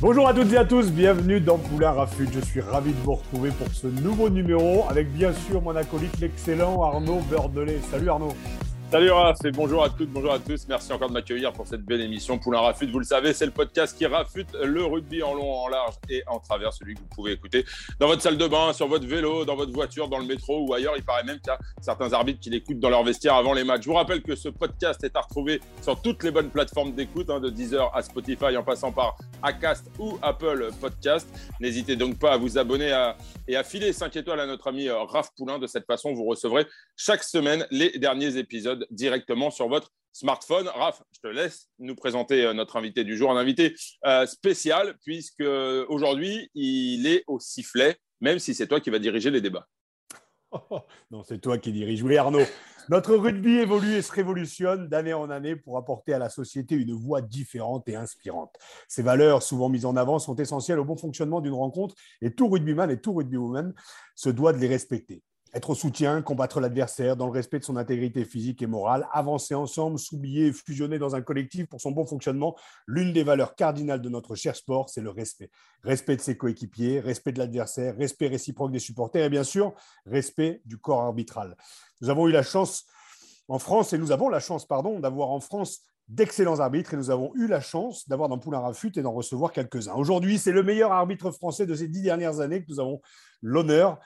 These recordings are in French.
Bonjour à toutes et à tous, bienvenue dans Poulain Rafut. Je suis ravi de vous retrouver pour ce nouveau numéro avec bien sûr mon acolyte, l'excellent Arnaud Beurdelet. Salut Arnaud. Salut Raph et bonjour à toutes, bonjour à tous. Merci encore de m'accueillir pour cette belle émission Poulain Rafute. Vous le savez, c'est le podcast qui rafute le rugby en long, en large et en travers, celui que vous pouvez écouter dans votre salle de bain, sur votre vélo, dans votre voiture, dans le métro ou ailleurs. Il paraît même qu'il y a certains arbitres qui l'écoutent dans leur vestiaire avant les matchs. Je vous rappelle que ce podcast est à retrouver sur toutes les bonnes plateformes d'écoute, hein, de Deezer à Spotify en passant par Acast ou Apple Podcast. N'hésitez donc pas à vous abonner à- et à filer 5 étoiles à notre ami euh, Raph Poulain. De cette façon, vous recevrez chaque semaine les derniers épisodes directement sur votre smartphone. Raph, je te laisse nous présenter euh, notre invité du jour, un invité euh, spécial, puisque aujourd'hui, il est au sifflet, même si c'est toi qui vas diriger les débats. non, c'est toi qui dirige. Oui, Arnaud. Notre rugby évolue et se révolutionne d'année en année pour apporter à la société une voix différente et inspirante. Ces valeurs, souvent mises en avant, sont essentielles au bon fonctionnement d'une rencontre et tout rugbyman et tout rugbywoman se doit de les respecter. Être au soutien, combattre l'adversaire dans le respect de son intégrité physique et morale, avancer ensemble, s'oublier fusionner dans un collectif pour son bon fonctionnement. L'une des valeurs cardinales de notre cher sport, c'est le respect. Respect de ses coéquipiers, respect de l'adversaire, respect réciproque des supporters et bien sûr, respect du corps arbitral. Nous avons eu la chance en France, et nous avons la chance, pardon, d'avoir en France d'excellents arbitres et nous avons eu la chance d'avoir dans Poulain Rafut et d'en recevoir quelques-uns. Aujourd'hui, c'est le meilleur arbitre français de ces dix dernières années que nous avons l'honneur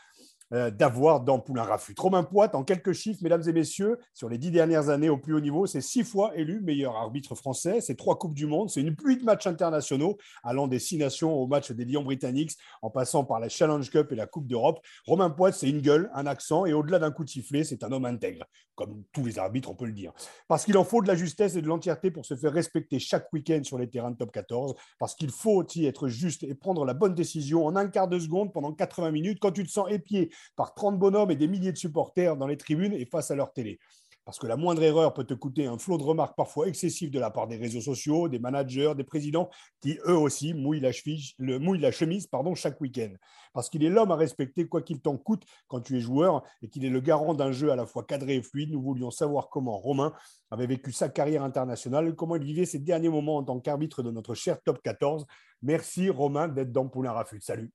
d'avoir dans Poulain Rafut. Romain Poit, en quelques chiffres, mesdames et messieurs, sur les dix dernières années au plus haut niveau, c'est six fois élu meilleur arbitre français, c'est trois Coupes du Monde, c'est une pluie de matchs internationaux, allant des six nations au match des Lions britanniques, en passant par la Challenge Cup et la Coupe d'Europe. Romain Poit, c'est une gueule, un accent, et au-delà d'un coup de sifflet, c'est un homme intègre, comme tous les arbitres, on peut le dire. Parce qu'il en faut de la justesse et de l'entièreté pour se faire respecter chaque week-end sur les terrains de top 14, parce qu'il faut y être juste et prendre la bonne décision en un quart de seconde pendant 80 minutes quand tu te sens épié par 30 bonhommes et des milliers de supporters dans les tribunes et face à leur télé. Parce que la moindre erreur peut te coûter un flot de remarques parfois excessif de la part des réseaux sociaux, des managers, des présidents, qui eux aussi mouillent la, chemise pardon, chaque week-end. Parce qu'il est l'homme à respecter quoi qu'il t'en coûte quand tu es joueur et qu'il est le garant d'un jeu à la fois cadré et fluide. Nous voulions savoir comment Romain avait vécu sa carrière internationale comment il vivait ses derniers moments en tant qu'arbitre de notre cher top 14. Merci Romain d'être dans Poulain Rafut. Salut.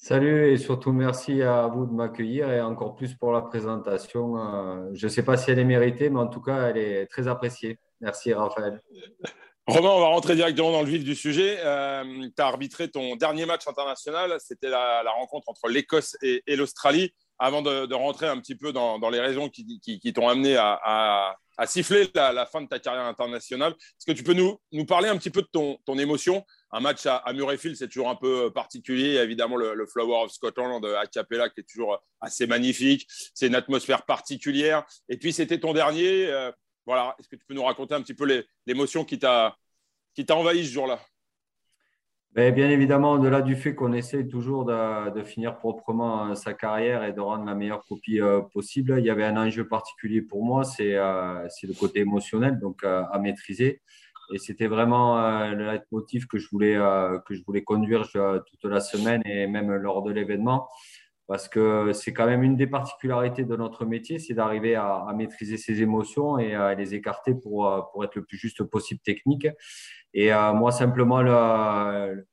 Salut et surtout merci à vous de m'accueillir et encore plus pour la présentation. Euh, Je ne sais pas si elle est méritée, mais en tout cas, elle est très appréciée. Merci Raphaël. Romain, on va rentrer directement dans le vif du sujet. Euh, tu as arbitré ton dernier match international, c'était la, rencontre entre l'Écosse et l'Australie. Avant de, rentrer un petit peu dans, les raisons qui, t'ont amené à, siffler la, fin de ta carrière internationale, est-ce que tu peux nous, parler un petit peu de ton, émotion? Un match à, à Murrayfield, c'est toujours un peu particulier. Évidemment, le, Flower of Scotland à Capella qui est toujours assez magnifique. C'est une atmosphère particulière. Et puis, c'était ton dernier. Euh, voilà, est-ce que tu peux nous raconter un petit peu l'émotion qui t'a envahi ce jour-là? Bien évidemment, au-delà du fait qu'on essaie toujours de, finir proprement sa carrière et de rendre la meilleure copie euh, possible, il y avait un enjeu particulier pour moi, c'est euh, le côté émotionnel, donc euh, à maîtriser. Et c'était vraiment euh, le leitmotiv que je voulais, euh, que je voulais conduire toute la semaine et même lors de l'événement parce que c'est quand même une des particularités de notre métier, c'est d'arriver à, maîtriser ses émotions et à les écarter pour, pour être le plus juste possible technique. Et euh, moi, simplement, le,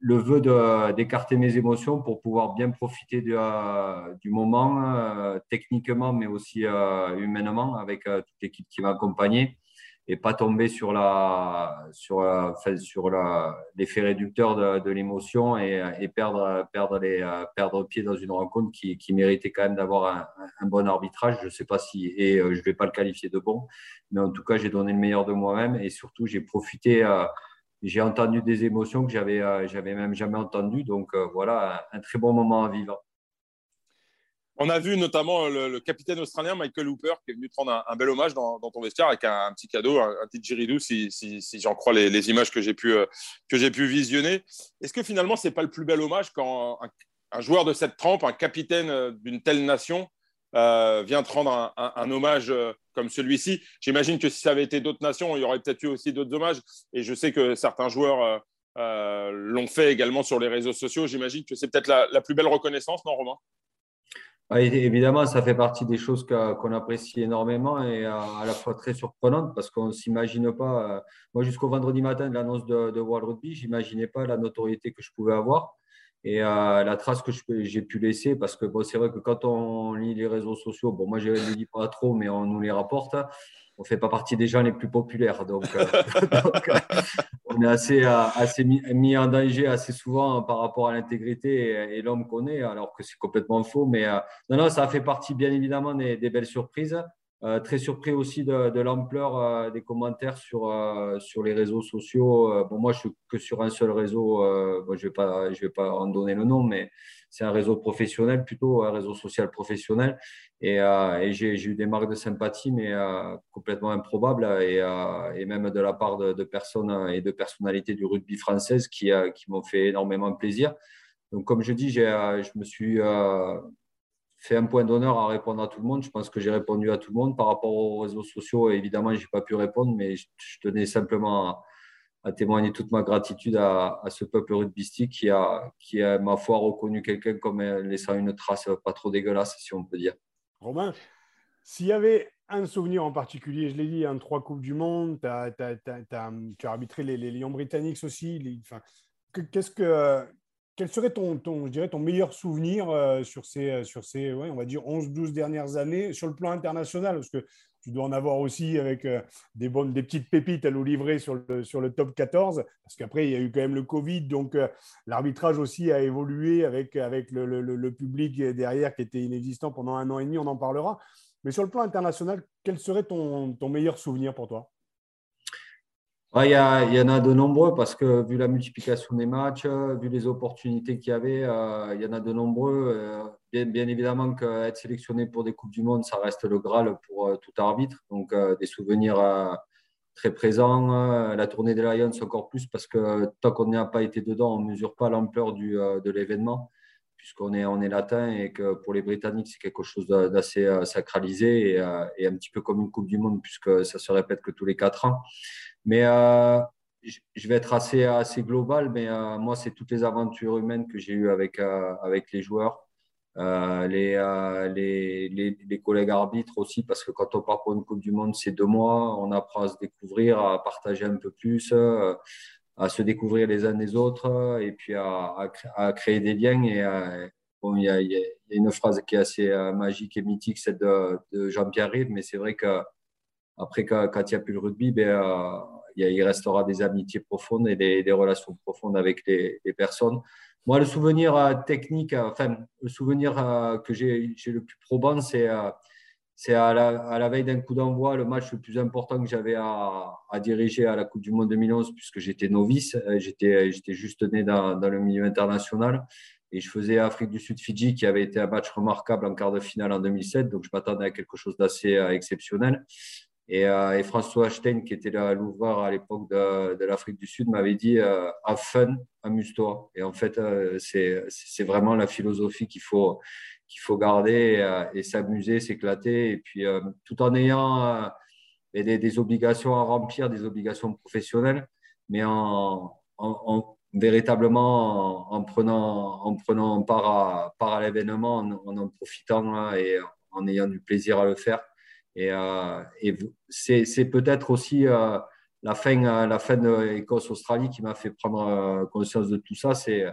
le vœu d'écarter mes émotions pour pouvoir bien profiter de, euh, du moment, euh, techniquement, mais aussi euh, humainement, avec toute l'équipe qui m'a accompagné et pas tomber sur la sur sur la, l'effet réducteur de, l'émotion et, perdre perdre les perdre pied dans une rencontre qui, qui méritait quand même d'avoir un, bon arbitrage. Je sais pas si et je vais pas le qualifier de bon mais en tout cas j'ai donné le meilleur de moi-même et surtout j'ai profité j'ai entendu des émotions que j'avais j'avais même jamais entendues. Donc voilà un, un très bon moment à vivre On a vu notamment le, capitaine australien Michael Hooper qui est venu prendre un, bel hommage dans, ton vestiaire avec un, petit cadeau, un, petit giridou, si, si, j'en crois les, images que j'ai pu, euh, pu visionner. Est-ce que finalement, ce n'est pas le plus bel hommage quand un, joueur de cette trempe, un capitaine euh, d'une telle nation, euh, vient te rendre un, hommage comme celui-ci? J'imagine que si ça avait été d'autres nations, il y aurait peut-être eu aussi d'autres hommages. Et je sais que certains joueurs l'ont fait également sur les réseaux sociaux. J'imagine que c'est peut-être la, la plus belle reconnaissance, non, Romain? Évidemment, ça fait partie des choses qu'on apprécie énormément et à, la fois très surprenantes parce qu'on ne s'imagine pas. Euh, moi, jusqu'au vendredi matin de l'annonce de, de, World Rugby, je n'imaginais pas la notoriété que je pouvais avoir et euh, la trace que j'ai pu laisser parce que bon, c'est vrai que quand on lit les réseaux sociaux, bon, moi, je ne les lis pas trop, mais on nous les rapporte on fait pas partie des gens les plus populaires. Donc, euh, on est assez, euh, assez mis, en danger assez souvent par rapport à l'intégrité et, l'homme qu'on est, alors que c'est complètement faux. Mais euh, non, non, ça fait partie bien évidemment des, belles surprises. très surpris aussi de, l'ampleur des commentaires sur, sur les réseaux sociaux. bon, moi, je suis que sur un seul réseau. je ne vais, pas, vais pas en donner le nom, mais c'est un réseau professionnel, plutôt un réseau social professionnel. Et, euh, j'ai eu des marques de sympathie, mais euh, complètement improbables, et, euh, et, même de la part de, personnes et de personnalités du rugby française qui, qui m'ont fait énormément plaisir. Donc, comme je dis, je me suis fait un point d'honneur à répondre à tout le monde. Je pense que j'ai répondu à tout le monde par rapport aux réseaux sociaux. Évidemment, je n'ai pas pu répondre, mais je, tenais simplement à, à témoigner toute ma gratitude à, ce peuple rugbystique qui a, qui a, ma foi, reconnu quelqu'un comme laissant une trace pas trop dégueulasse, si on peut dire. Romain, s'il y avait un souvenir en particulier, je l'ai dit, un trois Coupes du Monde, tu as, arbitré les, Lions britanniques aussi. qu'est-ce que, quel serait ton, ton, je dirais, ton meilleur souvenir euh, sur ces, sur ces ouais, on va dire, 11-12 dernières années sur le plan international? Parce que tu dois en avoir aussi avec euh, des, petites pépites à nous livrer sur le, top 14, parce qu'après, il y a eu quand même le Covid, donc euh, l'arbitrage aussi a évolué avec, le, public derrière qui était inexistant pendant un an et demi, on en parlera. Mais sur le plan international, quel serait ton, meilleur souvenir pour toi? Il, y en a de nombreux parce que vu la multiplication des matchs, vu les opportunités qu'il y avait, euh, il y en a de nombreux. Euh, bien, bien, évidemment qu'être sélectionné pour des Coupes du Monde, ça reste le Graal pour euh, tout arbitre. Donc des souvenirs très présents. la tournée des Lions encore plus parce que tant qu'on n'a pas été dedans, on ne mesure pas l'ampleur de l'événement puisqu'on est, on est latin et que pour les Britanniques, c'est quelque chose d'assez sacralisé et, et, un petit peu comme une Coupe du Monde puisque ça se répète que tous les quatre ans. Mais euh, je vais être assez, assez global, mais euh, moi, c'est toutes les aventures humaines que j'ai eues avec, euh, avec les joueurs. Les, les, les, collègues arbitres aussi, parce que quand on part pour une Coupe du Monde, c'est deux mois, on apprend à se découvrir, à partager un peu plus, à se découvrir les uns des autres, et puis à, à, créer des liens. Et bon, il y, a, y, a, une phrase qui est assez magique et mythique, celle de, de Jean-Pierre Rive, mais c'est vrai que après, quand, il n'y a plus le rugby, ben, il, restera des amitiés profondes et des, relations profondes avec les, personnes. Moi, le souvenir euh, technique, euh, enfin, le souvenir euh, que j'ai le plus probant, c'est à la, veille d'un coup d'envoi, le match le plus important que j'avais à, diriger à la Coupe du Monde 2011, puisque j'étais novice, j'étais juste né dans, le milieu international. Et je faisais Afrique du Sud-Fidji, qui avait été un match remarquable en quart de finale en 2007. Donc, je m'attendais à quelque chose d'assez exceptionnel. Euh, et, François Stein, qui était là à l'ouvreur à l'époque de, l'Afrique du Sud, m'avait dit euh, Have fun, amuse-toi. Et en fait, euh, c'est vraiment la philosophie qu'il faut, qu'il faut garder et, s'amuser, s'éclater. Et puis, tout en ayant des, obligations à remplir, des obligations professionnelles, mais en, en, véritablement en, prenant, en prenant part à, part à l'événement, en, en, profitant et en ayant du plaisir à le faire. Et, euh, c'est peut-être aussi euh, la fin, euh, la fin de Écosse-Australie qui m'a fait prendre conscience de tout ça. C'est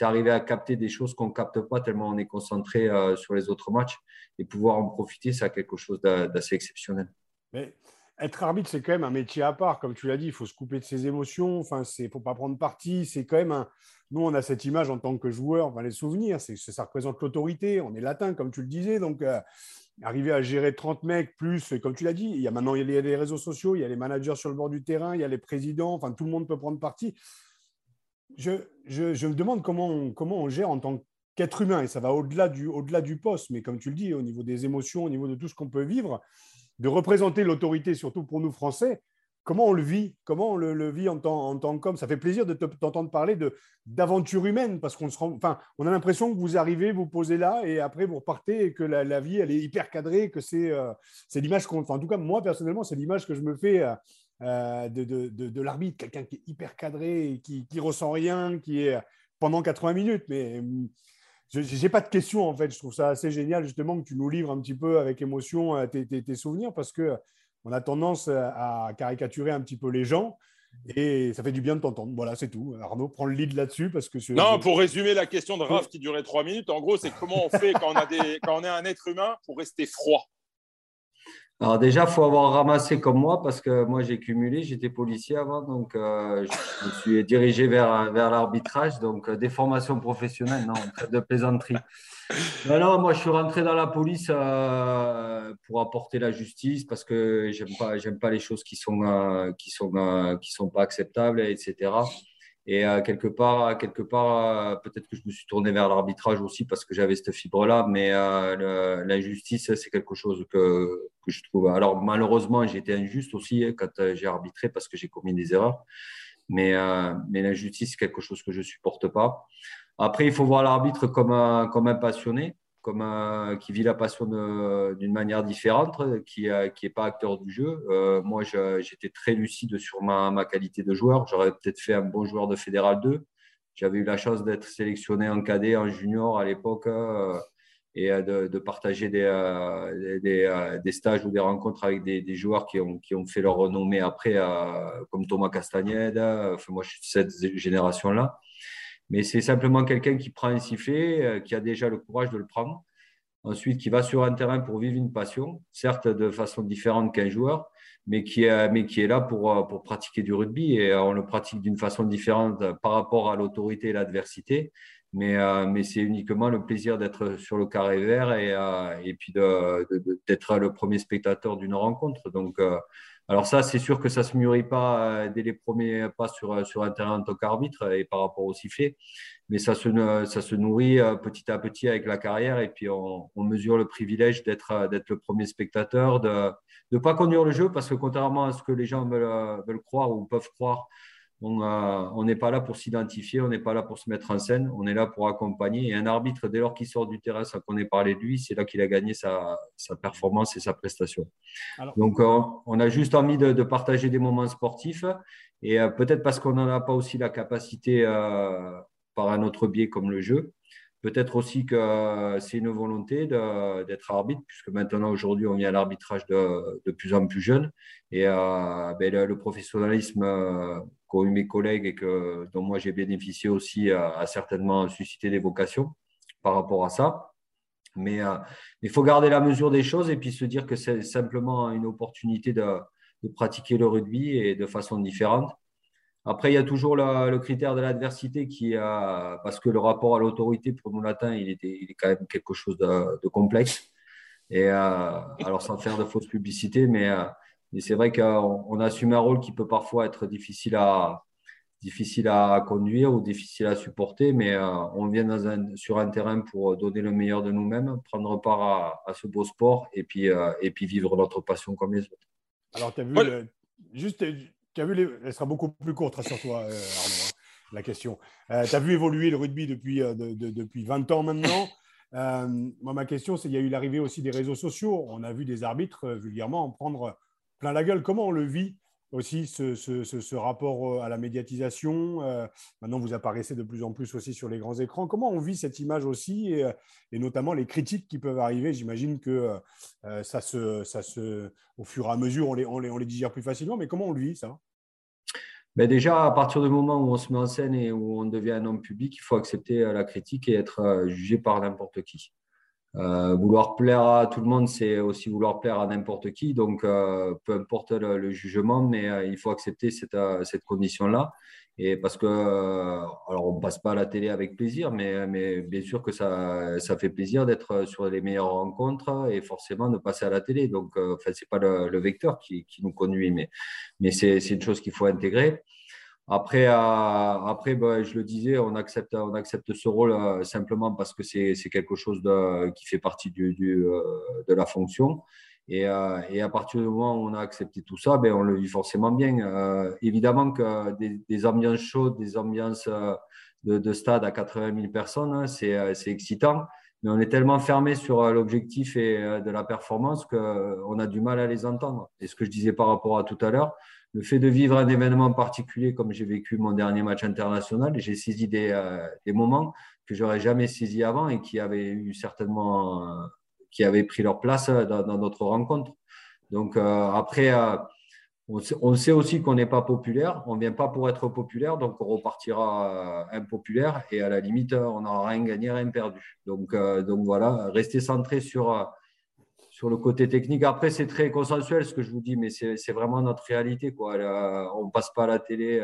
arriver à capter des choses qu'on ne capte pas tellement on est concentré sur les autres matchs et pouvoir en profiter, c'est quelque chose d'assez exceptionnel. Mais être arbitre, c'est quand même un métier à part. Comme tu l'as dit, il faut se couper de ses émotions. Enfin, ne faut pas prendre parti. C'est quand même un. Nous, on a cette image en tant que joueur, enfin, les souvenirs, c'est ça représente l'autorité. On est latin, comme tu le disais. Donc, arriver à gérer 30 mecs, plus, comme tu l'as dit, il y a maintenant il y a les réseaux sociaux, il y a les managers sur le bord du terrain, il y a les présidents, enfin tout le monde peut prendre parti. Je, me demande comment on, gère en tant qu'être humain, et ça va du, au-delà du poste, mais comme tu le dis, au niveau des émotions, au niveau de tout ce qu'on peut vivre, de représenter l'autorité, surtout pour nous Français, comment on le vit Comment on le, vit en tant, qu'homme Ça fait plaisir de t'entendre parler d'aventure humaine, parce qu'on se rend, enfin, on a l'impression que vous arrivez, vous posez là, et après vous repartez, et que la, vie, elle est hyper cadrée, que c'est, euh, l'image qu'on... En tout cas, moi, personnellement, c'est l'image que je me fais euh, euh, de, l'arbitre, quelqu'un qui est hyper cadré, qui, qui ressent rien, qui est pendant 80 minutes, mais... Je n'ai pas de questions en fait. Je trouve ça assez génial justement que tu nous livres un petit peu avec émotion tes souvenirs parce que on a tendance à caricaturer un petit peu les gens. Et ça fait du bien de t'entendre. Voilà, c'est tout. Arnaud, prends le lead là-dessus parce que. Non, pour résumer la question de Raph qui durait trois minutes, en gros, c'est comment on fait quand on, a des... quand on est un être humain pour rester froid. Alors déjà, il faut avoir ramassé comme moi parce que moi j'ai cumulé, j'étais policier avant, donc euh, je me suis dirigé vers, vers l'arbitrage, donc euh, des formations professionnelles, non, de plaisanterie. Non, moi je suis rentré dans la police euh, pour apporter la justice parce que j'aime pas, j'aime pas les choses qui sont, qui sont, qui sont pas acceptables, etc. Et euh, quelque part, quelque part euh, peut-être que je me suis tourné vers l'arbitrage aussi parce que j'avais cette fibre-là. Mais euh, l'injustice, c'est quelque chose que, je trouve. Alors, malheureusement, j'ai été injuste aussi hein, quand j'ai arbitré parce que j'ai commis des erreurs. Mais, mais l'injustice, c'est quelque chose que je supporte pas. Après, il faut voir l'arbitre comme, comme un passionné comme qui vit la passion d'une manière différente, qui n'est euh, pas acteur du jeu. Euh, moi, j'étais très lucide sur ma, ma qualité de joueur. J'aurais peut-être fait un bon joueur de Fédéral 2. J'avais eu la chance d'être sélectionné en cadet, en junior à l'époque euh, et de, partager des, des, stages ou des rencontres avec des, des, joueurs qui ont, qui ont fait leur renommée après, comme Thomas Castagneda. Enfin, moi, je suis de cette génération-là. Mais c'est simplement quelqu'un qui prend un sifflet, euh, qui a déjà le courage de le prendre. Ensuite, qui va sur un terrain pour vivre une passion, certes de façon différente qu'un joueur, mais qui est, là pour, euh, pour pratiquer du rugby. Et on le pratique d'une façon différente par rapport à l'autorité et l'adversité. Mais, euh, mais c'est uniquement le plaisir d'être sur le carré vert et, et puis d'être le premier spectateur d'une rencontre. Donc, alors ça, c'est sûr que ça se mûrit pas euh, dès les premiers pas sur, euh, sur un terrain en tant qu'arbitre et par rapport au sifflet, mais ça se, se nourrit euh, petit à petit avec la carrière et puis on, mesure le privilège d'être le premier spectateur, de ne pas conduire le jeu parce que contrairement à ce que les gens veulent croire ou peuvent croire, on n'est pas là pour s'identifier, on n'est pas là pour se mettre en scène, on est là pour accompagner. Et un arbitre, dès lors qu'il sort du terrain sans qu'on ait parlé de lui, c'est là qu'il a gagné sa, performance et sa prestation. Donc, euh, on a juste envie de, partager des moments sportifs et euh, peut-être parce qu'on n'en a pas aussi la capacité euh, par un autre biais comme le jeu. Peut-être aussi que c'est une volonté d'être arbitre, puisque maintenant, aujourd'hui, on vient à l'arbitrage de, plus en plus jeune. Et ben, le, professionnalisme qu'ont eu mes collègues et que, dont moi j'ai bénéficié aussi a, certainement suscité des vocations par rapport à ça. Mais euh, il faut garder la mesure des choses et puis se dire que c'est simplement une opportunité de, de, pratiquer le rugby et de façon différente. Après, il y a toujours le, critère de l'adversité qui a, parce que le rapport à l'autorité pour nous latins, il, était, il est quand même quelque chose de, de complexe. Et euh, alors, sans faire de fausse publicité, mais euh, mais c'est vrai qu'on assume un rôle qui peut parfois être difficile à, difficile à conduire ou difficile à supporter, mais euh, on vient dans un, sur un terrain pour donner le meilleur de nous-mêmes, prendre part à, ce beau sport et puis, euh, et puis vivre notre passion comme les autres. Alors, tu as vu, juste, tu as vu elle sera beaucoup plus courte, rassure-toi, euh, Arnaud, hein, la question. tu as vu évoluer le rugby depuis, depuis 20 ans maintenant. moi, ma question, c'est il y a eu l'arrivée aussi des réseaux sociaux. On a vu des arbitres vulgairement en prendre plein la gueule. Comment on le vit aussi, ce, rapport euh, à la médiatisation euh, Maintenant, vous apparaissez de plus en plus aussi sur les grands écrans. Comment on vit cette image aussi et, euh, notamment les critiques qui peuvent arriver? J'imagine que ça, se, ça se, au fur et à mesure, on les, on les, on les digère plus facilement. Mais comment on le vit, ça? Ben déjà, à partir du moment où on se met en scène et où on devient un homme public, il faut accepter la critique et être jugé par n'importe qui. Euh, vouloir plaire à tout le monde, c'est aussi vouloir plaire à n'importe qui. Donc, euh, peu importe le, jugement, mais euh, il faut accepter cette, cette condition-là. Et parce que, alors, on ne passe pas à la télé avec plaisir, mais, mais bien sûr que ça, ça fait plaisir d'être sur les meilleures rencontres et forcément de passer à la télé. Donc, enfin, ce n'est pas le, vecteur qui, qui, nous conduit, mais, mais c'est une chose qu'il faut intégrer. Après, après ben, je le disais, on accepte, on accepte ce rôle simplement parce que c'est quelque chose de, qui fait partie du, de la fonction. Et, et, à partir du moment où on a accepté tout ça, ben, on le vit forcément bien. évidemment que des, des, ambiances chaudes, des ambiances de, de stade à 80 000 personnes, hein, c'est excitant mais on est tellement fermé sur euh, l'objectif et euh, de la performance qu'on euh, a du mal à les entendre. Et ce que je disais par rapport à tout à l'heure, le fait de vivre un événement particulier comme j'ai vécu mon dernier match international, j'ai saisi des, des moments que j'aurais jamais saisi avant et qui avaient eu certainement, qui avaient pris leur place dans, dans notre rencontre. Donc après, on sait, aussi qu'on n'est pas populaire, on ne vient pas pour être populaire, donc on repartira euh, impopulaire et à la limite, on n'aura rien gagné, rien perdu. Donc, euh, voilà, rester centré sur, euh, le côté technique. Après, c'est très consensuel ce que je vous dis, mais c'est vraiment notre réalité. On ne passe pas à la télé.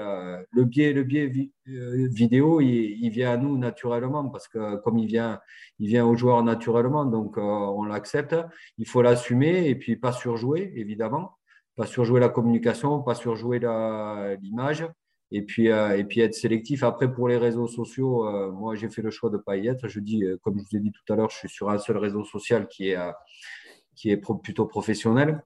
Le biais, le biais vidéo, il, vient à nous naturellement parce que comme il vient, il vient aux joueurs naturellement, donc on l'accepte. Il faut l'assumer et puis pas surjouer, évidemment pas surjouer la communication, pas surjouer l'image, et puis, euh, et puis être sélectif. Après, pour les réseaux sociaux, euh, moi, j'ai fait le choix de ne pas y être. Je dis, euh, comme je vous ai dit tout à l'heure, je suis sur un seul réseau social qui est, qui est plutôt professionnel.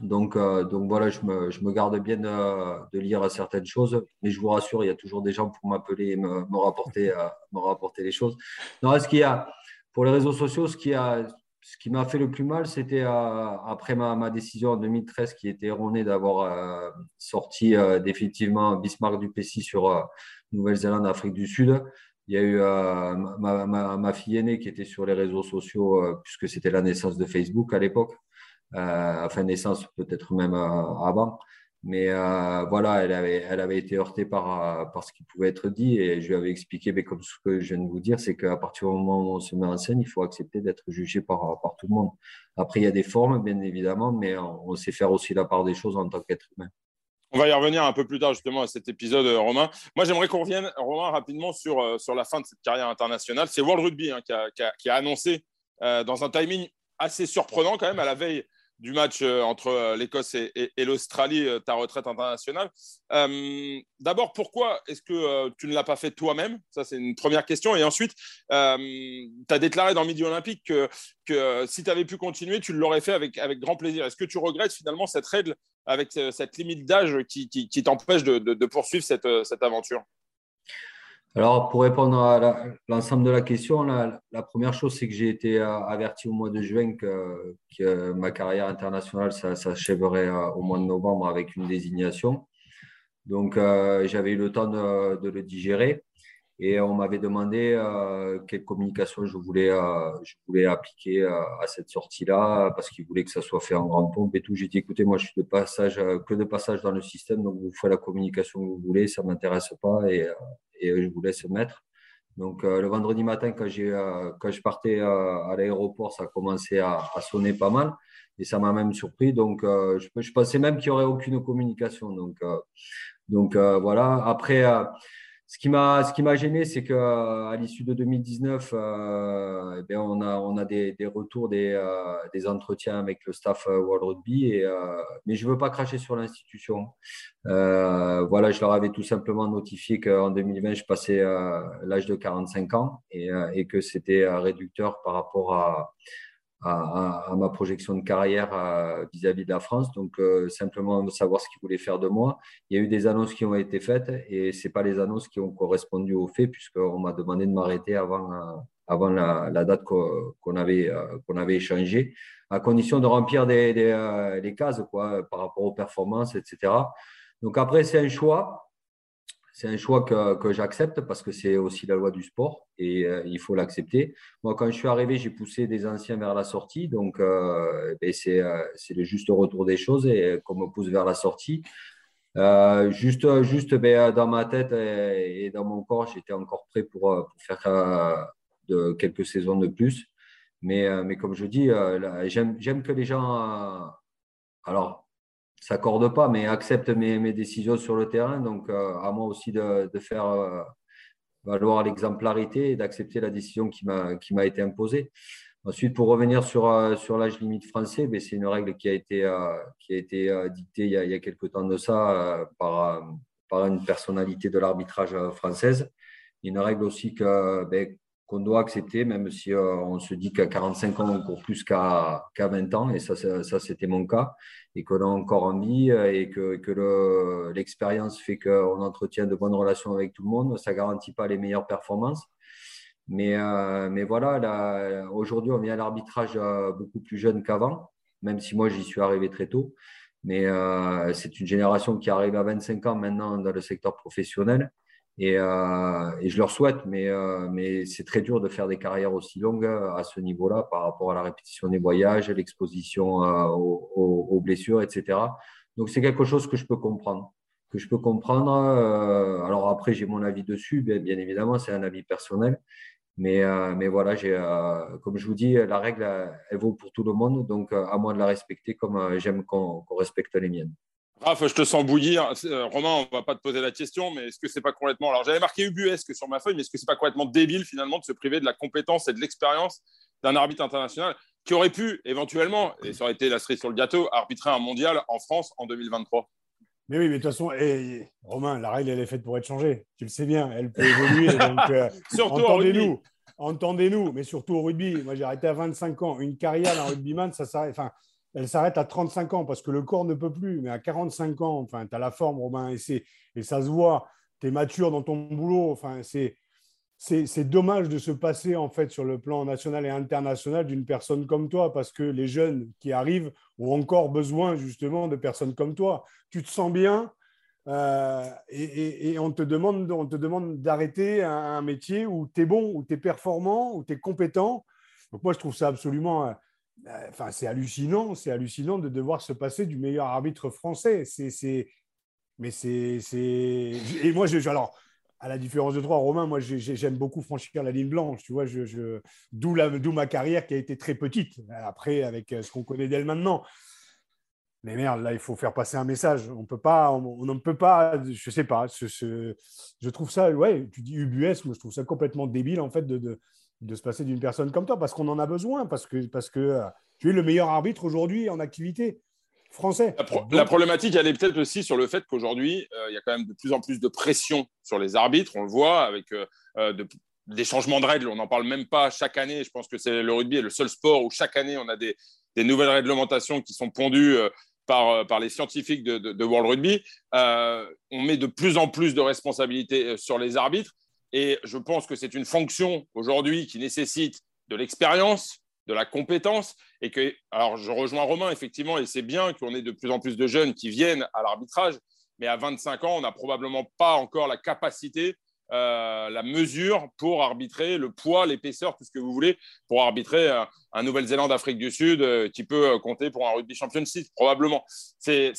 Donc, donc voilà, je me, je me, garde bien de, de, lire certaines choses, mais je vous rassure, il y a toujours des gens pour m'appeler et me, rapporter, me rapporter les choses. Non, ce qu'il y a, pour les réseaux sociaux, ce qui a, ce qui m'a fait le plus mal, c'était euh, après ma, décision en 2013 qui était erronée d'avoir euh, sorti euh, définitivement Bismarck du Pessis sur Nouvelle-Zélande, Afrique du Sud. Il y a eu ma, fille aînée qui était sur les réseaux sociaux, puisque c'était la naissance de Facebook à l'époque, enfin naissance peut-être même avant. Mais euh, voilà, elle avait, été heurtée par, par ce qui pouvait être dit et je lui avais expliqué, comme ce que je viens de vous dire, c'est qu'à partir du moment où on se met en scène, il faut accepter d'être jugé par, par tout le monde. Après, il y a des formes, bien évidemment, mais on, sait faire aussi la part des choses en tant qu'être humain. On va y revenir un peu plus tard justement à cet épisode, euh, Romain. Moi, j'aimerais qu'on revienne, Romain, rapidement sur, euh, la fin de cette carrière internationale. C'est World Rugby hein, qui, a, annoncé dans un timing assez surprenant quand même à la veille du match euh, entre euh, l'Écosse et, l'Australie, euh, ta retraite internationale. D'abord, pourquoi est-ce que tu ne l'as pas fait toi-même? Ça, c'est une première question. Et ensuite, tu as déclaré dans Midi Olympique que, si tu avais pu continuer, tu l'aurais fait avec, grand plaisir. Est-ce que tu regrettes finalement cette règle avec cette limite d'âge qui, t'empêche de, poursuivre cette aventure? Alors, pour répondre à l'ensemble de la question, la, première chose, c'est que j'ai été euh, averti au mois de juin que, ma carrière internationale s'achèverait euh, au mois de novembre avec une désignation. Donc, euh, j'avais eu le temps de, le digérer et on m'avait demandé quelle communication je voulais, voulais appliquer à cette sortie-là parce qu'ils voulaient que ça soit fait en grande pompe et tout. J'ai dit, écoutez, moi, je suis de passage, que de passage dans le système, donc vous faites la communication que vous voulez, ça ne m'intéresse pas et je vous laisse mettre. Donc euh, le vendredi matin, quand, euh, je partais euh, à l'aéroport, ça a commencé à, sonner pas mal et ça m'a même surpris. Donc je, pensais même qu'il n'y aurait aucune communication. Donc voilà. Après, ce qui m'a ce qui m'a gêné, c'est qu'à l'issue de 2019, euh, eh on a on a des, des retours des, euh, des, entretiens avec le staff euh, World Rugby et mais je veux pas cracher sur l'institution. voilà, je leur avais tout simplement notifié qu'en 2020 je passais l'âge de 45 ans et, et que c'était réducteur par rapport à à, ma projection de carrière euh, vis-à-vis de la France. Donc, euh, simplement savoir ce qu'ils voulaient faire de moi. Il y a eu des annonces qui ont été faites et ce pas les annonces qui ont correspondu aux faits puisqu'on m'a demandé de m'arrêter avant, euh, avant la, date qu'on avait, qu'on avait échangée, à condition de remplir des, des, les cases quoi, par rapport aux performances, etc. Donc, après, c'est un choix c'est un choix que, j'accepte parce que c'est aussi la loi du sport et euh, il faut l'accepter. Moi, quand je suis arrivé, j'ai poussé des anciens vers la sortie. Donc, euh, ben, euh, c'est le juste retour des choses et qu'on me pousse vers la sortie. juste juste ben, dans ma tête et, dans mon corps, j'étais encore prêt pour, faire quelques saisons de plus. Mais, mais comme je dis, j'aime que les gens. alors, s'accorde pas, mais accepte mes, mes, décisions sur le terrain. Donc, euh, à moi aussi de, de faire euh, valoir l'exemplarité et d'accepter la décision qui m'a été imposée. Ensuite, pour revenir sur, euh, sur l'âge limite français, ben, c'est une règle qui a été, qui a été dictée il y a, il quelques temps de ça par, par une personnalité de l'arbitrage française. Une règle aussi que, ben, qu'on doit accepter, même si euh, on se dit qu'à 45 ans, on court plus qu'à 20 ans, et ça, ça, c'était mon cas, et qu'on a encore envie, euh, et que, l'expérience fait qu'on entretient de bonnes relations avec tout le monde. Ça ne garantit pas les meilleures performances. Mais, euh, mais voilà, aujourd'hui, on vient à l'arbitrage beaucoup plus jeune qu'avant, même si moi, j'y suis arrivé très tôt. Mais c'est une génération qui arrive à 25 ans maintenant dans le secteur professionnel. Euh, et, je leur souhaite, mais, euh, mais c'est très dur de faire des carrières aussi longues à ce niveau-là par rapport à la répétition des voyages, l'exposition euh, aux, blessures, etc. Donc c'est quelque chose que je peux comprendre. Que je peux comprendre. alors après, j'ai mon avis dessus, bien, évidemment, c'est un avis personnel. Mais voilà, comme je vous dis, la règle, elle vaut pour tout le monde. Donc à moi de la respecter comme j'aime qu'on respecte les miennes. Raph, je te sens bouillir. Euh, Romain, on ne va pas te poser la question, mais est-ce que c'est pas complètement. Alors, j'avais marqué ubuesque sur ma feuille, mais est-ce que c'est pas complètement débile finalement de se priver de la compétence et de l'expérience d'un arbitre international qui aurait pu éventuellement, et ça aurait été la cerise sur le gâteau, arbitrer un mondial en France en 2023 mais oui, mais de toute façon, Romain, la règle, elle est faite pour être changée. Tu le sais bien, elle peut évoluer. donc, euh, surtout entendez-nous, entendez-nous, mais surtout au rugby. Moi, j'ai arrêté à 25 ans. Une carrière d'un rugbyman, ça s'arrête. Enfin, elle s'arrête à 35 ans parce que le corps ne peut plus. Mais à 45 ans, enfin, tu as la forme, Romain, et, et ça se voit. Tu es mature dans ton boulot. Enfin, c'est, c'est, dommage de se passer, en fait, sur le plan national et international d'une personne comme toi parce que les jeunes qui arrivent ont encore besoin, justement, de personnes comme toi. Tu te sens bien. Euh, et, on te demande, on te demande d'arrêter un, un métier où tu es bon, où tu es performant, où tu es compétent. Donc moi, je trouve ça absolument euh, enfin, c'est hallucinant, c'est hallucinant de devoir se passer du meilleur arbitre français. C'est, mais c'est, et moi, je, alors, à la différence de toi, Romain, moi, j'aime beaucoup franchir la ligne blanche. Tu vois, je, d'où, d'où ma carrière qui a été très petite. Après, avec euh, ce qu'on connaît d'elle maintenant. Mais merde, là, il faut faire passer un message. On peut pas, on ne peut pas, je sais pas. je trouve ça, ouais, tu dis UBS, moi, je trouve ça complètement débile, en fait, de se passer d'une personne comme toi, parce qu'on en a besoin, parce que, parce que euh, tu es le meilleur arbitre aujourd'hui en activité français. La, problématique, elle est peut-être aussi sur le fait qu'aujourd'hui, euh, il y a quand même de plus en plus de pression sur les arbitres. On le voit avec euh, des changements de règles. On n'en parle même pas chaque année. Je pense que c'est le rugby est le seul sport où chaque année, on a des, nouvelles réglementations qui sont pondues. Par, par, les scientifiques de, de World Rugby, on met de plus en plus de responsabilités sur les arbitres. Et je pense que c'est une fonction aujourd'hui qui nécessite de l'expérience, de la compétence. Et que, alors, je rejoins Romain, effectivement, et c'est bien qu'on ait de plus en plus de jeunes qui viennent à l'arbitrage. Mais à 25 ans, on n'a probablement pas encore la capacité, euh, la mesure pour arbitrer le poids, l'épaisseur, tout ce que vous voulez, pour arbitrer un, Nouvelle-Zélande, Afrique du Sud, euh, qui peut compter pour un rugby championship, probablement. C'est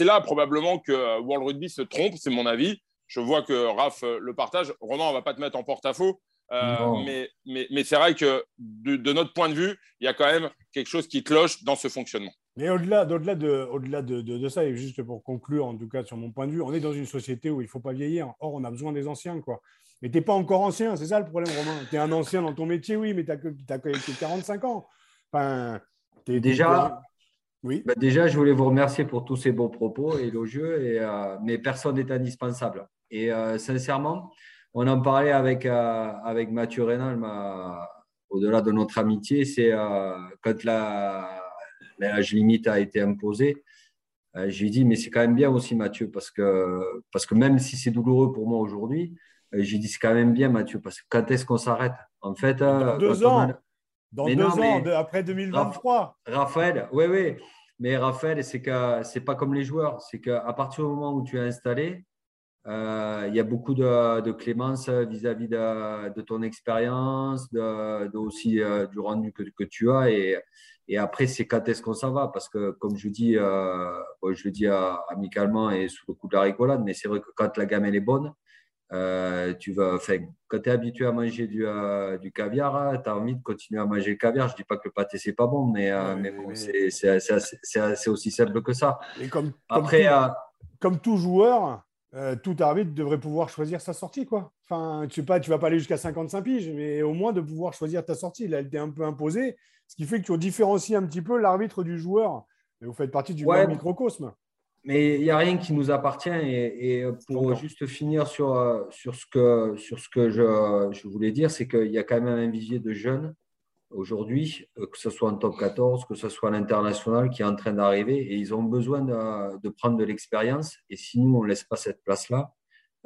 là probablement que World Rugby se trompe, c'est mon avis je vois que Raph euh, le partage. Romain, on ne va pas te mettre en porte-à-faux. Euh, mais, mais, mais c'est vrai que de, notre point de vue, il y a quand même quelque chose qui cloche dans ce fonctionnement. Mais au-delà, au-delà, de, au-delà de, de, ça, et juste pour conclure, en tout cas sur mon point de vue, on est dans une société où il ne faut pas vieillir. Or, on a besoin des anciens. Quoi. Mais tu n'es pas encore ancien, c'est ça le problème, Romain. Tu es un ancien dans ton métier, oui, mais tu as, que 45 ans. Enfin, Déjà, oui. Bah, déjà, je voulais vous remercier pour tous ces beaux propos élogieux, et, euh, mais personne n'est indispensable. Et euh, sincèrement, on en parlait avec, euh, avec Mathieu Rénal, au-delà de notre amitié, c'est euh, quand l'âge limite a été imposé, je lui ai dit, mais c'est quand même bien aussi, Mathieu, parce que, parce que même si c'est douloureux pour moi aujourd'hui, j'ai dit, c'est quand même bien, Mathieu, parce que quand est-ce qu'on s'arrête? En fait, dans deux ans, dans deux ans, après 2023. Raphaël, oui, oui. Mais Raphaël, c'est que c'est pas comme les joueurs. C'est qu'à partir du moment où tu es installé, euh, il y a beaucoup de, clémence vis-à-vis de, ton expérience, de, aussi euh, du rendu que, tu as. Et, et après, c'est quand est-ce qu'on s'en va? Parce que, comme je dis, euh, je le dis amicalement et sous le coup de la rigolade, mais c'est vrai que quand la gamme elle est bonne, tu vas, quand tu es habitué à manger du, du caviar, tu as envie de continuer à manger le caviar. Je ne dis pas que le pâté, c'est pas bon, mais, mais, bon, c'est aussi simple que ça. Et comme, Après, comme tout joueur, euh, tout arbitre devrait pouvoir choisir sa sortie. Quoi. Enfin, tu pas, tu vas pas aller jusqu'à 55 piges, mais au moins de pouvoir choisir ta sortie. Là, elle t'est un peu imposée, ce qui fait que tu différencies un petit peu l'arbitre du joueur. Et vous faites partie du microcosme. mais il n'y a rien qui nous appartient. Et, pour juste finir sur, sur ce que, sur ce que je, je voulais dire, c'est qu'il y a quand même un vivier de jeunes aujourd'hui, que ce soit en top 14, que ce soit à l'international qui est en train d'arriver, et ils ont besoin de, de prendre de l'expérience. Et si nous, on ne laisse pas cette place-là,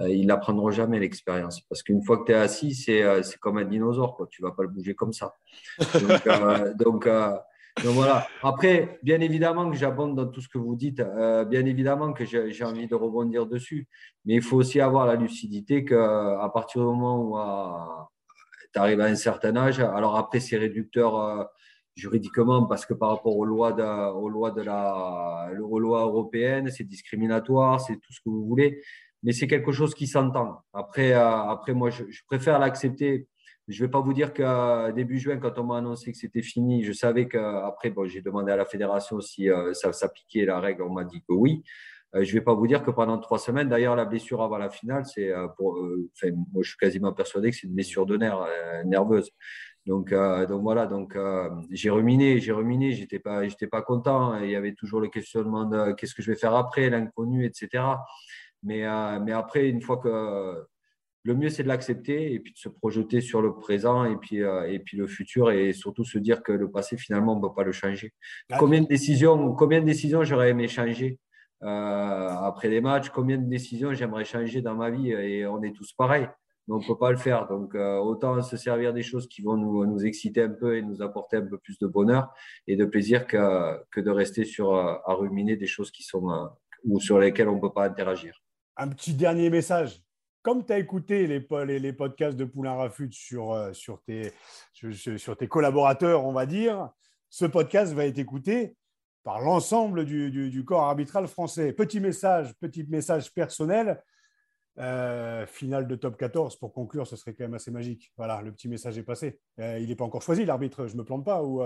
euh, ils n'apprendront jamais l'expérience. Parce qu'une fois que tu es assis, c'est, euh, c'est comme un dinosaure, quoi. tu ne vas pas le bouger comme ça. Donc, euh, donc, donc, voilà. Après, bien évidemment que j'abonde dans tout ce que vous dites, bien évidemment que j'ai, j'ai envie de rebondir dessus, mais il faut aussi avoir la lucidité qu'à partir du moment où tu arrives à un certain âge, alors après c'est réducteur juridiquement parce que par rapport aux lois de, la, aux lois européennes, c'est discriminatoire, c'est tout ce que vous voulez mais c'est quelque chose qui s'entend. Après, euh, après moi, je, préfère l'accepter. Je ne vais pas vous dire qu'à début juin, quand on m'a annoncé que c'était fini, je savais qu'après, bon, j'ai demandé à la fédération si euh, ça s'appliquait la règle. On m'a dit que oui. Euh, je ne vais pas vous dire que pendant trois semaines, d'ailleurs, la blessure avant la finale, c'est pour. moi, je suis quasiment persuadé que c'est une blessure de nerf nerveuse. Donc, donc voilà, donc j'ai ruminé, j'ai ruminé, j'étais pas, j'étais pas content. Il y avait toujours le questionnement de qu'est-ce que je vais faire après, l'inconnu, etc. Mais, euh, mais après, une fois que le mieux, c'est de l'accepter et puis de se projeter sur le présent et puis, euh, et puis le futur et surtout se dire que le passé, finalement, on ne peut pas le changer. Combien de décisions, combien de décisions j'aurais aimé changer? euh, après les matchs Combien de décisions j'aimerais changer dans ma vie Et on est tous pareils. Mais on ne peut pas le faire. Donc, autant se servir des choses qui vont nous, exciter un peu et nous apporter un peu plus de bonheur et de plaisir que, que de rester sur, à ruminer des choses qui sont, ou sur lesquelles on ne peut pas interagir un petit dernier message. Comme tu as écouté les, les, podcasts de Poulain Rafut sur, euh, sur, tes, sur, tes collaborateurs, on va dire, ce podcast va être écouté par l'ensemble du, corps arbitral français. Petit message, petit message personnel. Euh, finale de top 14 pour conclure, ce serait quand même assez magique. Voilà, le petit message est passé. Euh, il n'est pas encore choisi, l'arbitre, je ne me plante pas ou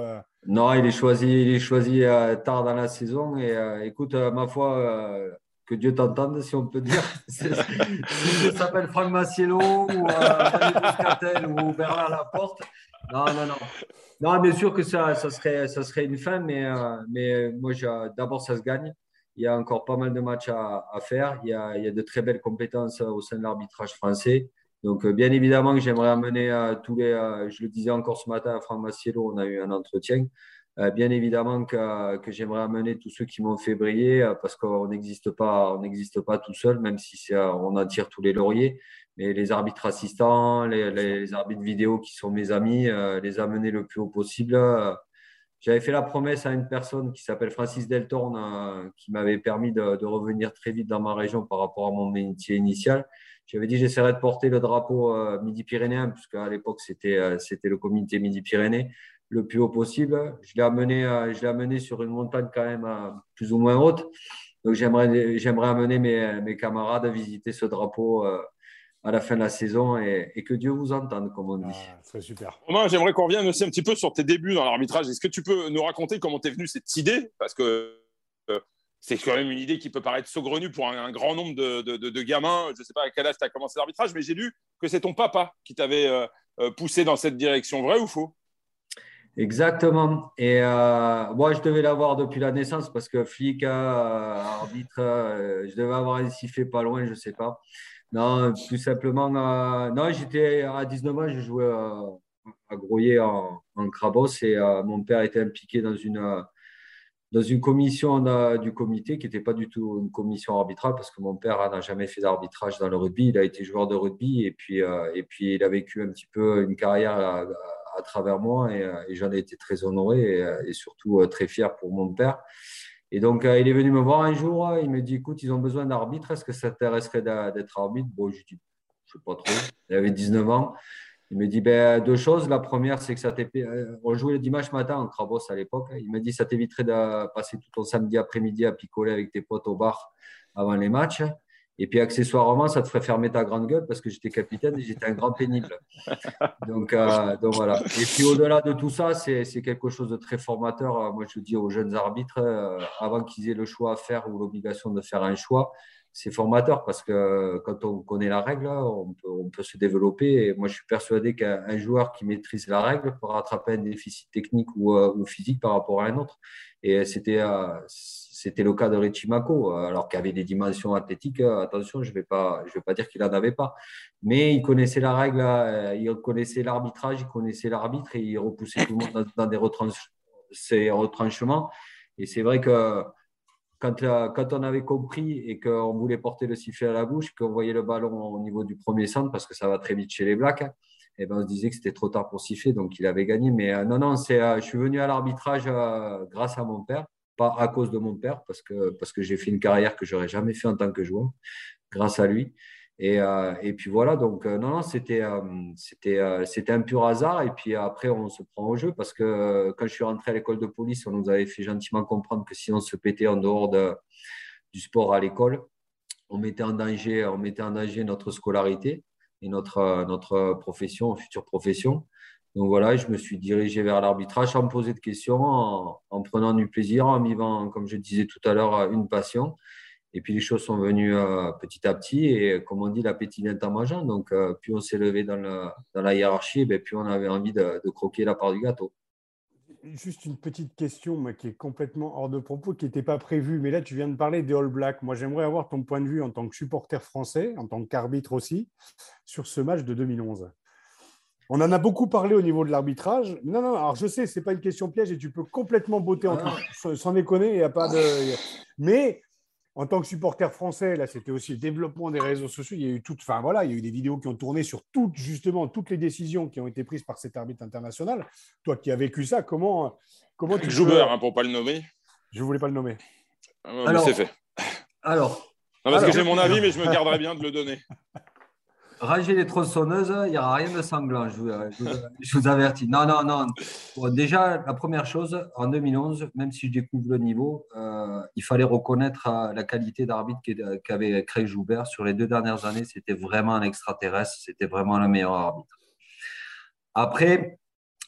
Non, il est choisi, il est choisi tard dans la saison. Et écoute, ma foi, que Dieu t'entende, si on peut dire. si je s'appelle Franck Massiello ou euh, ou Bernard Laporte. Non, non, non. Non, bien sûr que ça, ça, serait, ça serait une fin, mais, euh, mais moi, d'abord, ça se gagne. Il y a encore pas mal de matchs à, faire. Il y, a, il y, a, de très belles compétences au sein de l'arbitrage français. Donc, euh, bien évidemment j'aimerais amener euh, tous les. je le disais encore ce matin à Franck Massiello, on a eu un entretien. Euh, bien évidemment que, que j'aimerais amener tous ceux qui m'ont fait briller euh, parce qu'on n'existe pas, on n'existe pas tout seul, même si on attire tous les lauriers. Mais les arbitres assistants, les, les, arbitres vidéo qui sont mes amis, euh, les amener le plus haut possible. J'avais fait la promesse à une personne qui s'appelle Francis Deltorne, qui m'avait permis de, de, revenir très vite dans ma région par rapport à mon métier initial. J'avais dit j'essaierais de porter le drapeau Midi-Pyrénéen, puisqu'à l'époque c'était c'était le comité Midi-Pyrénées le plus haut possible. Je l'ai amené, euh, je l'ai amené sur une montagne quand même euh, plus ou moins haute. Donc j'aimerais, j'aimerais amener mes, mes, camarades à visiter ce drapeau euh, à la fin de la saison et, que Dieu vous entende, comme on dit. Ah, c'est super. Romain, j'aimerais qu'on revienne aussi un petit peu sur tes débuts dans l'arbitrage. Est-ce que tu peux nous raconter comment t'es venu cette idée? Parce que c'est quand même une idée qui peut paraître saugrenue pour un, grand nombre de, de, gamins. Je ne sais pas à quel âge tu as commencé l'arbitrage, mais j'ai lu que c'est ton papa qui t'avait poussé dans cette direction. Vrai ou faux? Exactement. Et euh, moi, je devais l'avoir depuis la naissance parce que flic, euh, arbitre, euh, je devais avoir un sifflet pas loin, je ne sais pas. Non, tout simplement, non, j'étais à 19 ans, je jouais à Groyer en, en Crabos et mon père était impliqué dans une, dans une commission du comité qui n'était pas du tout une commission arbitrale parce que mon père n'a jamais fait d'arbitrage dans le rugby. Il a été joueur de rugby et puis, et puis il a vécu un petit peu une carrière travers moi euh, et, j'en ai été très honoré et, euh, surtout euh, très fier pour mon père. Et donc, il est venu me voir un jour, il me dit, écoute, ils ont besoin d'arbitre, est-ce que ça t'intéresserait d'être arbitre? Bon, je dis, je sais pas trop, il avait 19 ans. Il me dit ben, deux choses. La première, c'est que ça On jouait le dimanche matin en Crabos à l'époque. Il m'a dit ça t'éviterait de passer tout ton samedi après-midi à picoler avec tes potes au bar avant les matchs. Et puis accessoirement, ça te ferait fermer ta grande gueule parce que j'étais capitaine et j'étais un grand pénible. Donc, euh, donc voilà. Et puis au-delà de tout ça, c'est quelque chose de très formateur. Euh, moi, je dis aux jeunes arbitres, euh, avant qu'ils aient le choix à faire ou l'obligation de faire un choix, c'est formateur parce que quand on connaît la règle, on peut, on peut se développer. Et moi, je suis persuadé qu'un joueur qui maîtrise la règle peut rattraper un déficit technique ou, ou, physique par rapport à un autre. Et c'était c'était le cas de Richie Mako, alors qu'il avait des dimensions athlétiques. Attention, je ne vais, pas, vais pas dire qu'il n'en avait pas. Mais il connaissait la règle, il connaissait l'arbitrage, il connaissait l'arbitre et il repoussait tout le monde dans, des retranchements. Et c'est vrai que quand, on avait compris et qu'on voulait porter le sifflet à la bouche, qu'on voyait le ballon au niveau du premier centre, parce que ça va très vite chez les Blacks, et eh ben on se disait que c'était trop tard pour siffler, donc il avait gagné. Mais euh, non, non, c'est, euh, je suis venu à l'arbitrage euh, grâce à mon père, pas à cause de mon père, parce que, parce que j'ai fait une carrière que j'aurais jamais fait en tant que joueur, grâce à lui. Et, et puis voilà, donc non, non, c'était, c'était, c'était un pur hasard. Et puis après, on se prend au jeu parce que quand je suis rentré à l'école de police, on nous avait fait gentiment comprendre que si on se pétait en dehors de, du sport à l'école, on mettait en danger, on mettait en danger notre scolarité et notre, notre profession, future profession. Donc voilà, je me suis dirigé vers l'arbitrage sans me poser de questions, en, prenant du plaisir, en vivant, comme je disais tout à l'heure, une passion. Et puis les choses sont venues euh, petit à petit et comme on dit, l'appétit vient en mangeant. Donc euh, plus on s'est levé dans, la hiérarchie, ben, plus on avait envie de, croquer la part du gâteau. Juste une petite question qui est complètement hors de propos, qui n'était pas prévue. Mais là, tu viens de parler des All Blacks. Moi, j'aimerais avoir ton point de vue en tant que supporter français, en tant qu'arbitre aussi, sur ce match de 2011. On en a beaucoup parlé au niveau de l'arbitrage. Non, non, alors je sais, ce n'est pas une question piège et tu peux complètement botter en ah. sans déconner, il n'y a pas de. Mais en tant que supporter français, là, c'était aussi le développement des réseaux sociaux. Il y a eu tout, enfin voilà, il y a eu des vidéos qui ont tourné sur toutes, justement, toutes les décisions qui ont été prises par cet arbitre international. Toi qui as vécu ça, comment, comment tu Joubert, hein, pour pas le nommer. Je voulais pas le nommer. Ah, c'est fait. Alors. parce que j'ai mon avis, mais je me garderai bien de le donner. Ranger les tronçonneuses, il n'y aura rien de sanglant, je vous, avertis. Non, non, non. déjà, la première chose, en 2011, même si je découvre le niveau, euh, il fallait reconnaître euh, la qualité d'arbitre qu'avait Craig Joubert sur les deux dernières années. C'était vraiment un extraterrestre, c'était vraiment le meilleur arbitre. Après,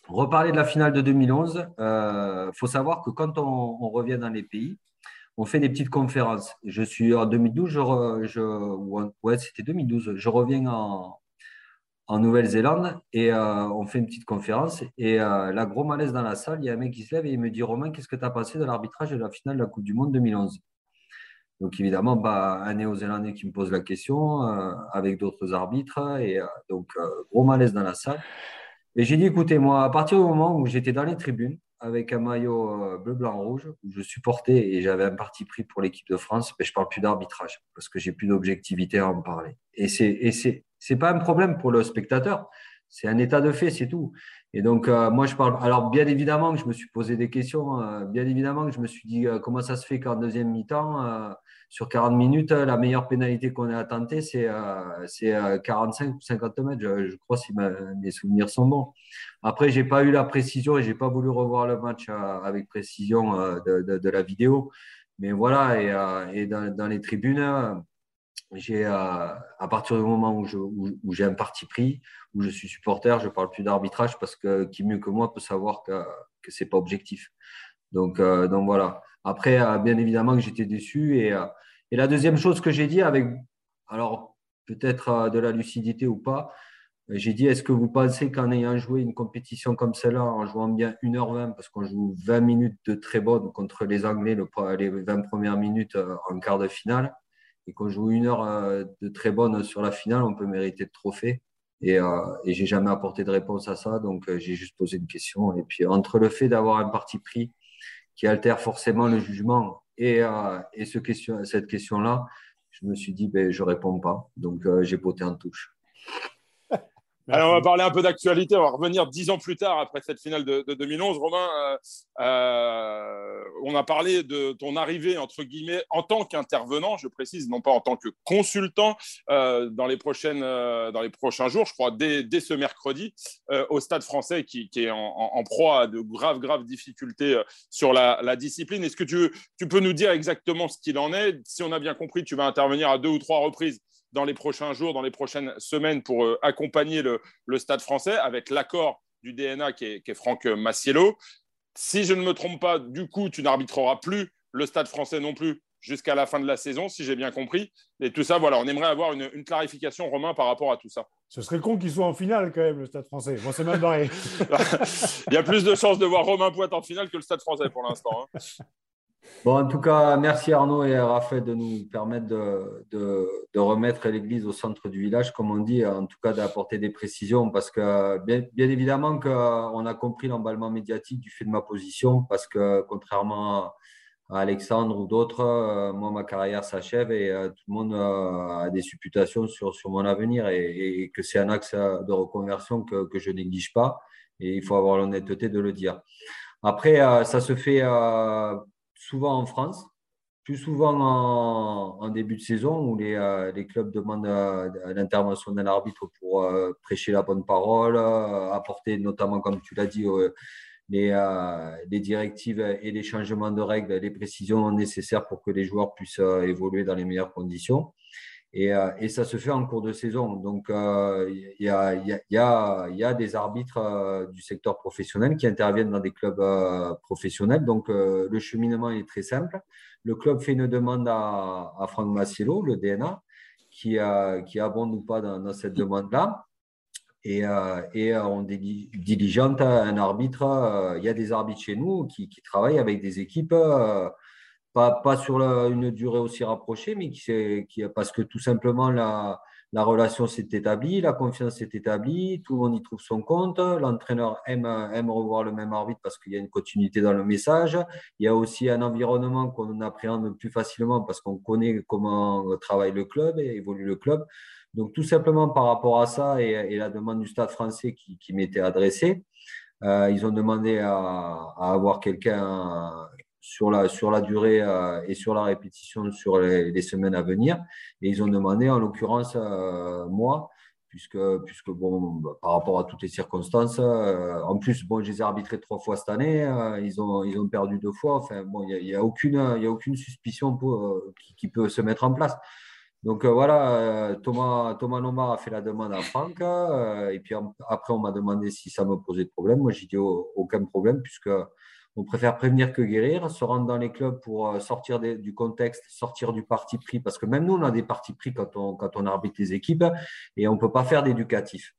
reparler de la finale de 2011, il euh, faut savoir que quand on revient dans les pays, on fait des petites conférences. Je suis en 2012, je, ouais, c'était 2012. Je reviens en, Nouvelle-Zélande et euh, on fait une petite conférence. Et euh, la gros malaise dans la salle, il y a un mec qui se lève et il me dit Romain, qu'est-ce que tu as passé de l'arbitrage de la finale de la Coupe du Monde 2011 Donc évidemment, bah, un Néo-Zélandais qui me pose la question euh, avec d'autres arbitres. Et donc, gros malaise dans la salle. Et j'ai dit écoutez, moi, à partir du moment où j'étais dans les tribunes, avec un maillot euh, bleu, blanc, rouge, où je supportais et j'avais un parti pris pour l'équipe de France, mais je parle plus d'arbitrage parce que j'ai plus d'objectivité à en parler. Et ce n'est c'est pas un problème pour le spectateur, c'est un état de fait, c'est tout. Et donc, euh, moi, je parle. Alors, bien évidemment que je me suis posé des questions. Euh, bien évidemment que je me suis dit comment ça se fait qu'en deuxième mi-temps, sur 40 minutes, la meilleure pénalité qu'on ait à tenter, c'est 45 ou 50 mètres. Je, crois si mes souvenirs sont bons. Après, j'ai pas eu la précision et j'ai pas voulu revoir le match avec précision de, la vidéo. Mais voilà, et, dans, les tribunes, à partir du moment où, j'ai un parti pris, où je suis supporter, je ne parle plus d'arbitrage parce que qui mieux que moi peut savoir que, ce n'est pas objectif. Donc, voilà. Après, euh, bien évidemment que j'étais déçu. Et, euh, et, la deuxième chose que j'ai dit, avec, alors peut-être euh, de la lucidité ou pas, j'ai dit, est-ce que vous pensez qu'en ayant joué une compétition comme celle-là, en jouant bien 1h20, parce qu'on joue 20 minutes de très bonne contre les Anglais, les 20 premières minutes en quart de finale, et qu'on joue une heure de très bonne sur la finale, on peut mériter de trophée. Et, et j'ai jamais apporté de réponse à ça, donc j'ai juste posé une question. Et puis entre le fait d'avoir un parti pris qui altère forcément le jugement. Et, euh, cette question-là, je me suis dit, ben, je réponds pas. Donc, euh, j'ai poté en touche. Alors, on va parler un peu d'actualité. On va revenir dix ans plus tard, après cette finale de, 2011. Romain, euh, euh, on a parlé de ton arrivée, entre guillemets, en tant qu'intervenant, je précise, non pas en tant que consultant, euh, dans, les prochaines, dans les prochains jours, je crois, dès, dès ce mercredi, au Stade français, qui, qui est en, proie à de graves, graves difficultés sur la, la discipline. Est-ce que tu, tu peux nous dire exactement ce qu'il en est? Si on a bien compris, tu vas intervenir à deux ou trois reprises dans les prochains jours, dans les prochaines semaines pour euh, accompagner le, Stade français avec l'accord du DNA qui est, Franck Massiello. Si je ne me trompe pas, du coup, tu n'arbitreras plus le Stade français non plus jusqu'à la fin de la saison, si j'ai bien compris. Et tout ça, voilà, on aimerait avoir une, clarification, Romain, par rapport à tout ça. Ce serait con qu'il soit en finale quand même, le Stade français. Bon, c'est même Il y a plus de chances de voir Romain Poit en finale que le Stade français pour l'instant. Hein. Bon, en tout cas, merci Arnaud et Raphaël de nous permettre de, de, remettre l'église au centre du village, comme on dit, en tout cas d'apporter des précisions, parce que bien, évidemment qu'on a compris l'emballement médiatique du fait de ma position, parce que contrairement à, Alexandre ou d'autres, euh, moi, ma carrière s'achève et euh, tout le monde euh, a des supputations sur, sur mon avenir et, que c'est un axe de reconversion que, que je néglige pas et il faut avoir l'honnêteté de le dire. Après, ça se fait souvent en France, plus souvent en, début de saison où les, les clubs demandent l'intervention d'un arbitre pour prêcher la bonne parole, apporter notamment, comme tu l'as dit, les, euh, directives et les changements de règles, les précisions nécessaires pour que les joueurs puissent euh, évoluer dans les meilleures conditions. Et, euh, et, ça se fait en cours de saison. Donc, il y, a, des arbitres du secteur professionnel qui interviennent dans des clubs professionnels. Donc, le cheminement est très simple. Le club fait une demande à, Franck Massiello, le DNA, qui, abonde ou pas dans, cette demande-là et, euh, euh, on diligente un arbitre. Euh, il y a des arbitres chez nous qui, qui travaillent avec des équipes, pas, sur une durée aussi rapprochée, mais qui, qui, parce que tout simplement la, la relation s'est établie, la confiance s'est établie, tout le monde y trouve son compte. L'entraîneur aime, aime revoir le même arbitre parce qu'il y a une continuité dans le message. Il y a aussi un environnement qu'on appréhende plus facilement parce qu'on connaît comment travaille le club et évolue le club. Donc, tout simplement par rapport à ça et, la demande du Stade français qui, m'était adressée, euh, ils ont demandé à, avoir quelqu'un sur la, sur la durée euh, et sur la répétition sur les, semaines à venir. Et ils ont demandé, en l'occurrence, euh, moi, puisque, puisque bon, par rapport à toutes les circonstances, en plus, bon, je les ai arbitrés trois fois cette année, ils, ont, ils ont perdu deux fois. Enfin, bon, il n'y a, a, aucune, y a aucune suspicion qui, peut se mettre en place. Donc euh, voilà, euh, Thomas, Thomas Lombard a fait la demande à Franck. Euh, et puis après, on m'a demandé si ça me posait de problème. Moi, j'ai dit aucun problème, puisque on préfère prévenir que guérir, se rendre dans les clubs pour sortir du contexte, sortir du parti pris, parce que même nous, on a des partis pris quand on, quand on arbitre les équipes et on ne peut pas faire d'éducatif.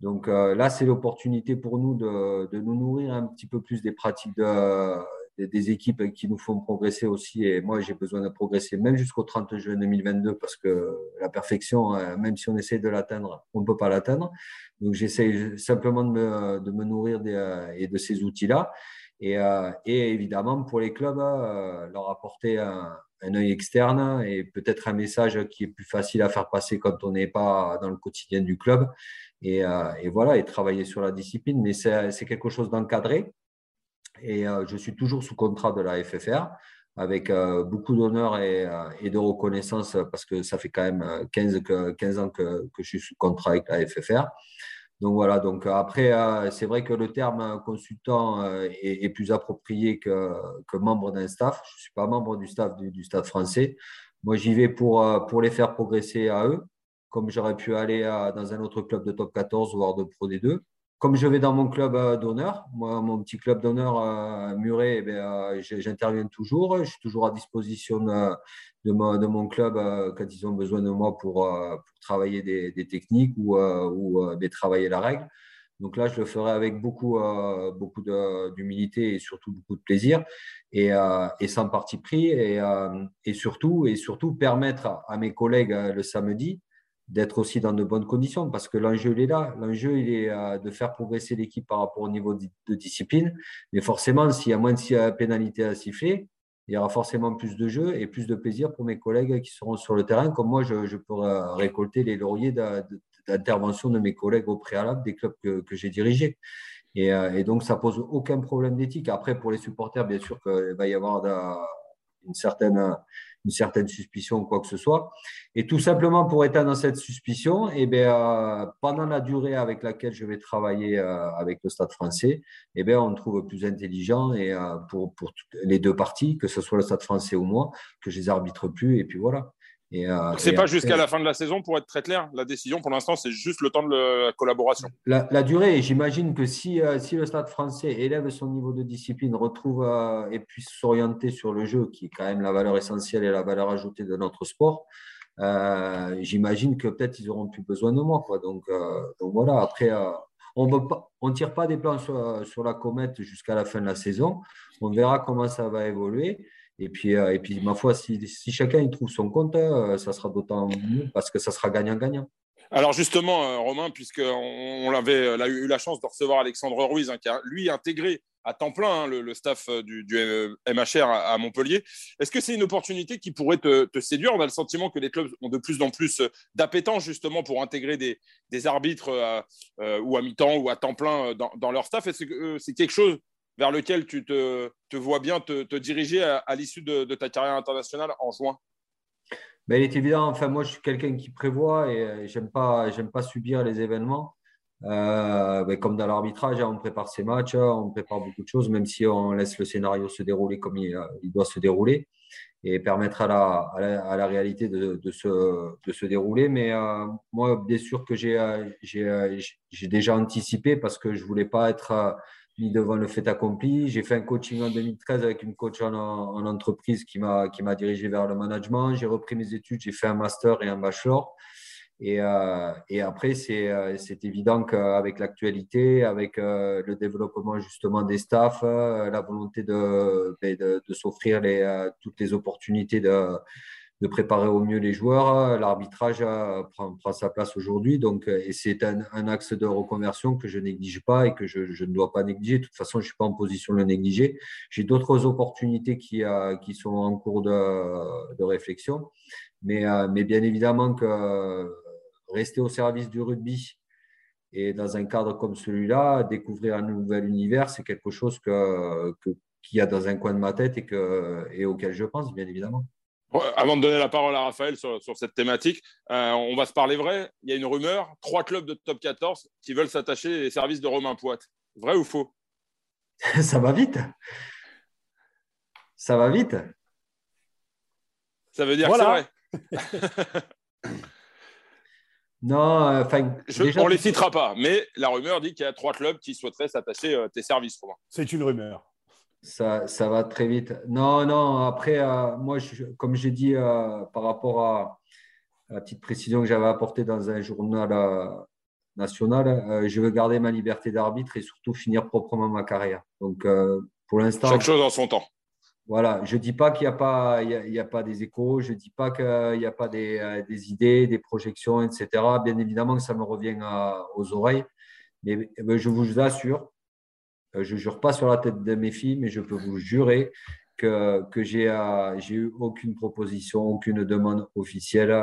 Donc là, c'est l'opportunité pour nous de, de, nous nourrir un petit peu plus des pratiques de, des, équipes qui nous font progresser aussi. Et moi, j'ai besoin de progresser même jusqu'au 30 juin 2022 parce que la perfection, euh, même si on essaie de l'atteindre, on ne peut pas l'atteindre. Donc, j'essaie simplement de me, de me nourrir des, euh, et de ces outils-là. Et, euh, et, évidemment, pour les clubs, leur apporter un, œil externe et peut-être un message qui est plus facile à faire passer quand on n'est pas dans le quotidien du club. Et, et, voilà, et travailler sur la discipline. Mais c'est quelque chose d'encadré. Et euh, je suis toujours sous contrat de la FFR avec euh, beaucoup d'honneur euh, et, de reconnaissance parce que ça fait quand même 15, 15 ans que, je suis sous contrat avec la FFR. Donc voilà, donc après, c'est vrai que le terme consultant est, plus approprié que, membre d'un staff. Je ne suis pas membre du staff du, Stade français. Moi, j'y vais pour, pour les faire progresser à eux, comme j'aurais pu aller dans un autre club de top 14, voire de Pro D2 comme je vais dans mon club euh, d'honneur, moi, mon petit club d'honneur euh, Muret, eh euh, j'interviens toujours. Je suis toujours à disposition de, mon, club quand ils ont besoin de moi pour, travailler des, techniques ou, travailler la règle. Donc là, je le ferai avec beaucoup, beaucoup d'humilité et surtout beaucoup de plaisir et, sans parti pris et, surtout, et surtout permettre à mes collègues le samedi d'être aussi dans de bonnes conditions parce que l'enjeu il est là. L'enjeu il est euh, de faire progresser l'équipe par rapport au niveau de, discipline. Mais forcément, s'il y a moins de pénalités à siffler, il y aura forcément plus de jeux et plus de plaisir pour mes collègues qui seront sur le terrain, comme moi je, pourrai récolter les lauriers d'intervention de mes collègues au préalable des clubs que, j'ai dirigés. Et, euh, et, donc, ça pose aucun problème d'éthique. Après, pour les supporters, bien sûr qu'il va y avoir une certaine une certaine suspicion ou quoi que ce soit. Et tout simplement pour éteindre cette suspicion, eh bien, euh, pendant la durée avec laquelle je vais travailler euh, avec le Stade français, eh bien, on trouve plus intelligent et, euh, pour, pour les deux parties, que ce soit le Stade français ou moi, que je les arbitre plus. Et puis voilà. Euh, c'est pas jusqu'à la fin de la saison pour être très clair. La décision pour l'instant, c'est juste le temps de la collaboration. La, durée, j'imagine que si, euh, si le Stade français élève son niveau de discipline, retrouve euh, et puisse s'orienter sur le jeu, qui est quand même la valeur essentielle et la valeur ajoutée de notre sport, j'imagine que peut-être ils auront plus besoin de moi. Quoi. Donc, donc voilà, après, on ne tire pas des plans sur, sur la comète jusqu'à la fin de la saison. On verra comment ça va évoluer. Et puis, et puis ma foi, si, si chacun y trouve son compte, ça sera d'autant mieux parce que ça sera gagnant-gagnant. Alors justement, Romain, puisqu'on on avait eu la chance de recevoir Alexandre Ruiz, hein, qui a lui intégré à temps plein hein, le, staff euh, du, MHR à, Montpellier. Est-ce que c'est une opportunité qui pourrait te, séduire? On a le sentiment que les clubs ont de plus en plus euh, d'appétence justement pour intégrer des, arbitres euh, ou à mi-temps ou à temps plein dans, leur staff. Est-ce que c'est quelque chose vers lequel tu te, vois bien te, diriger à, l'issue de, ta carrière internationale en juin ben, Il est évident, enfin, moi je suis quelqu'un qui prévoit et j'aime pas, pas subir les événements. Euh, ben, comme dans l'arbitrage, hein, on prépare ses matchs, hein, on prépare beaucoup de choses, même si on laisse le scénario se dérouler comme il, euh, doit se dérouler et permettre à la, à la, réalité de, de, se, de, se, dérouler. Mais euh, moi, bien sûr que j'ai déjà anticipé parce que je ne voulais pas être mis devant le fait accompli. J'ai fait un coaching en 2013 avec une coach en, en entreprise qui m'a dirigé vers le management. J'ai repris mes études, j'ai fait un master et un bachelor. Et, euh, et après, euh, c'est évident qu'avec l'actualité, avec euh, le développement justement des staffs, la volonté de, ben, de, de s'offrir toutes les opportunités de, de préparer au mieux les joueurs, l'arbitrage prend, prend, sa place aujourd'hui. Donc, et c'est un, axe de reconversion que je néglige pas et que je, ne dois pas négliger. De toute façon, je suis pas en position de le négliger. J'ai d'autres opportunités qui, qui sont en cours de, réflexion. Mais, bien évidemment que rester au service du rugby et dans un cadre comme celui-là, découvrir un nouvel univers, c'est quelque chose que, qu'il y a dans un coin de ma tête que, et auquel je pense, bien évidemment. Avant de donner la parole à Raphaël sur, sur cette thématique, euh, on va se parler vrai. Il y a une rumeur, trois clubs de top 14 qui veulent s'attacher aux services de Romain Poite. Vrai ou faux? Ça va vite. Ça va vite. Ça veut dire que c'est vrai. Non, euh, on ne les citera pas, mais la rumeur dit qu'il y a trois clubs qui souhaiteraient s'attacher à euh, tes services, C'est une rumeur. Ça, ça, va très vite. Non, non, après, euh, moi, comme j'ai dit par rapport à, la petite précision que j'avais apportée dans un journal national, je veux garder ma liberté d'arbitre et surtout finir proprement ma carrière. Donc, pour l'instant. Chaque chose en son temps. Voilà, je ne dis pas qu'il n'y a, pas, il y a, pas des échos, je ne dis pas qu'il n'y a pas des, euh, des, idées, des projections, etc. Bien évidemment que ça me revient aux oreilles, mais je vous assure, euh, je ne jure pas sur la tête de mes filles, mais je peux vous jurer que, que j'ai euh, eu aucune proposition, aucune demande officielle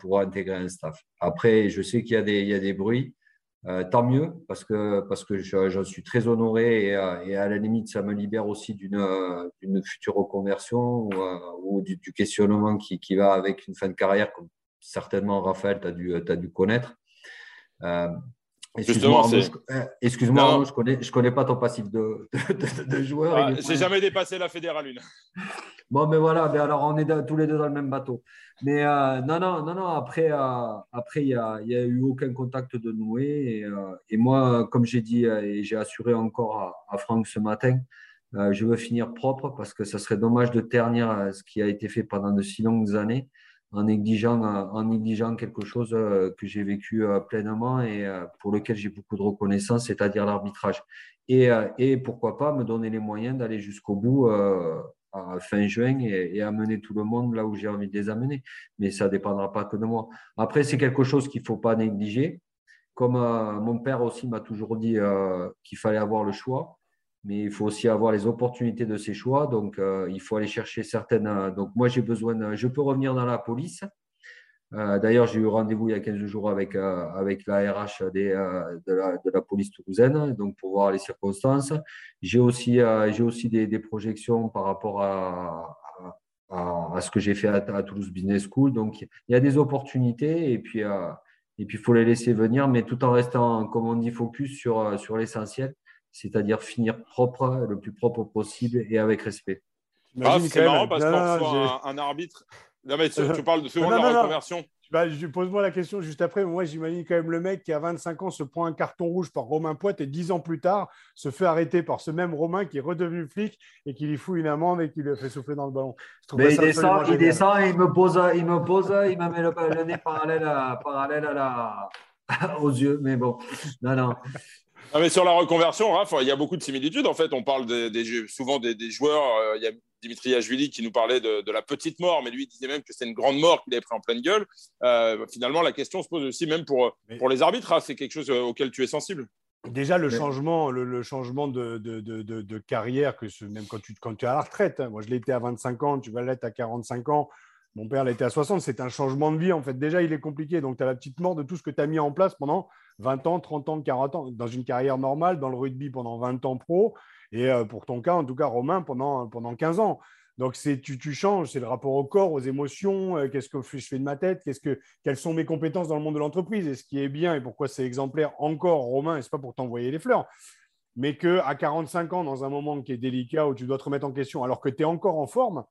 pour intégrer un staff. Après, je sais qu'il y, a des bruits. Euh, tant mieux, parce que, parce que j'en suis très honoré et, euh, à la limite, ça me libère aussi d'une euh, future reconversion ou, du, questionnement qui, va avec une fin de carrière, comme certainement Raphaël, tu as dû connaître. Excuse-moi, excuse je connais, je connais pas ton passif de, de, de, joueur. Ah, J'ai jamais dépassé la fédérale une. Bon, mais voilà, mais alors on est tous les deux dans le même bateau. Mais euh, non, non, non, non. Après, euh, après, il n'y a, y a, eu aucun contact de noué. Et, euh, et moi, comme j'ai dit et j'ai assuré encore à, à Franck ce matin, je veux finir propre parce que ça serait dommage de ternir ce qui a été fait pendant de si longues années en négligeant, quelque chose que j'ai vécu pleinement et pour lequel j'ai beaucoup de reconnaissance, c'est-à-dire l'arbitrage. Et, pourquoi pas me donner les moyens d'aller jusqu'au bout fin juin et, amener tout le monde là où j'ai envie de les amener. Mais ça ne dépendra pas que de moi. Après, c'est quelque chose qu'il ne faut pas négliger. Comme euh, mon père aussi m'a toujours dit euh, qu'il fallait avoir le choix, mais il faut aussi avoir les opportunités de ces choix. Donc, euh, il faut aller chercher certaines. donc, moi, j'ai besoin. je peux revenir dans la police. Euh, d'ailleurs, j'ai eu rendez-vous il y a 15 jours avec, euh, avec la RH euh, de, la, police toulousaine, donc pour voir les circonstances. J'ai aussi, aussi des, projections par rapport à, à, ce que j'ai fait à, Toulouse Business School. Donc, il y a des opportunités et puis et puis il faut les laisser venir, mais tout en restant, comme on dit, focus sur, sur l'essentiel, c'est-à-dire finir propre, le plus propre possible et avec respect. Ah, c'est marrant parce qu'en un arbitre non, mais tu, parles de, souvent de la reconversion. Bah, Pose-moi la question juste après. Moi, j'imagine quand même le mec qui, a 25 ans, se prend un carton rouge par Romain Poite et 10 ans plus tard, se fait arrêter par ce même Romain qui est redevenu flic et qui lui fout une amende et qui le fait souffler dans le ballon. Mais il, descend, il descend, et il me pose, il me pose, il me met le, nez parallèle, à, parallèle à la, aux yeux. Mais bon, non, non. Ah, mais sur la reconversion, Raph, il y a beaucoup de similitudes. En fait, on parle des, souvent des, joueurs. Euh, il y a Dimitri Ashvili qui nous parlait de, la petite mort, mais lui il disait même que c'est une grande mort qu'il avait pris en pleine gueule. Euh, finalement, la question se pose aussi même pour, pour les arbitres. c'est quelque chose auquel tu es sensible. Déjà, le changement, le, changement de, de, de, carrière, que même quand tu, quand tu es à la retraite, hein. moi je été à 25 ans, tu vas l'être à 45 ans, mon père l'était à 60, c'est un changement de vie en fait. Déjà, il est compliqué, donc tu as la petite mort de tout ce que tu as mis en place pendant 20 ans, 30 ans, 40 ans, dans une carrière normale, dans le rugby pendant 20 ans pro, et euh, pour ton cas, en tout cas, Romain, pendant, pendant 15 ans. Donc, tu, tu changes, c'est le rapport au corps, aux émotions, euh, qu'est-ce que je fais de ma tête, qu'est-ce que, quelles sont mes compétences dans le monde de l'entreprise. Et ce qui est bien, et pourquoi c'est exemplaire encore, Romain, et ce pas pour t'envoyer les fleurs, mais qu'à 45 ans, dans un moment qui est délicat, où tu dois te remettre en question, alors que tu es encore en forme,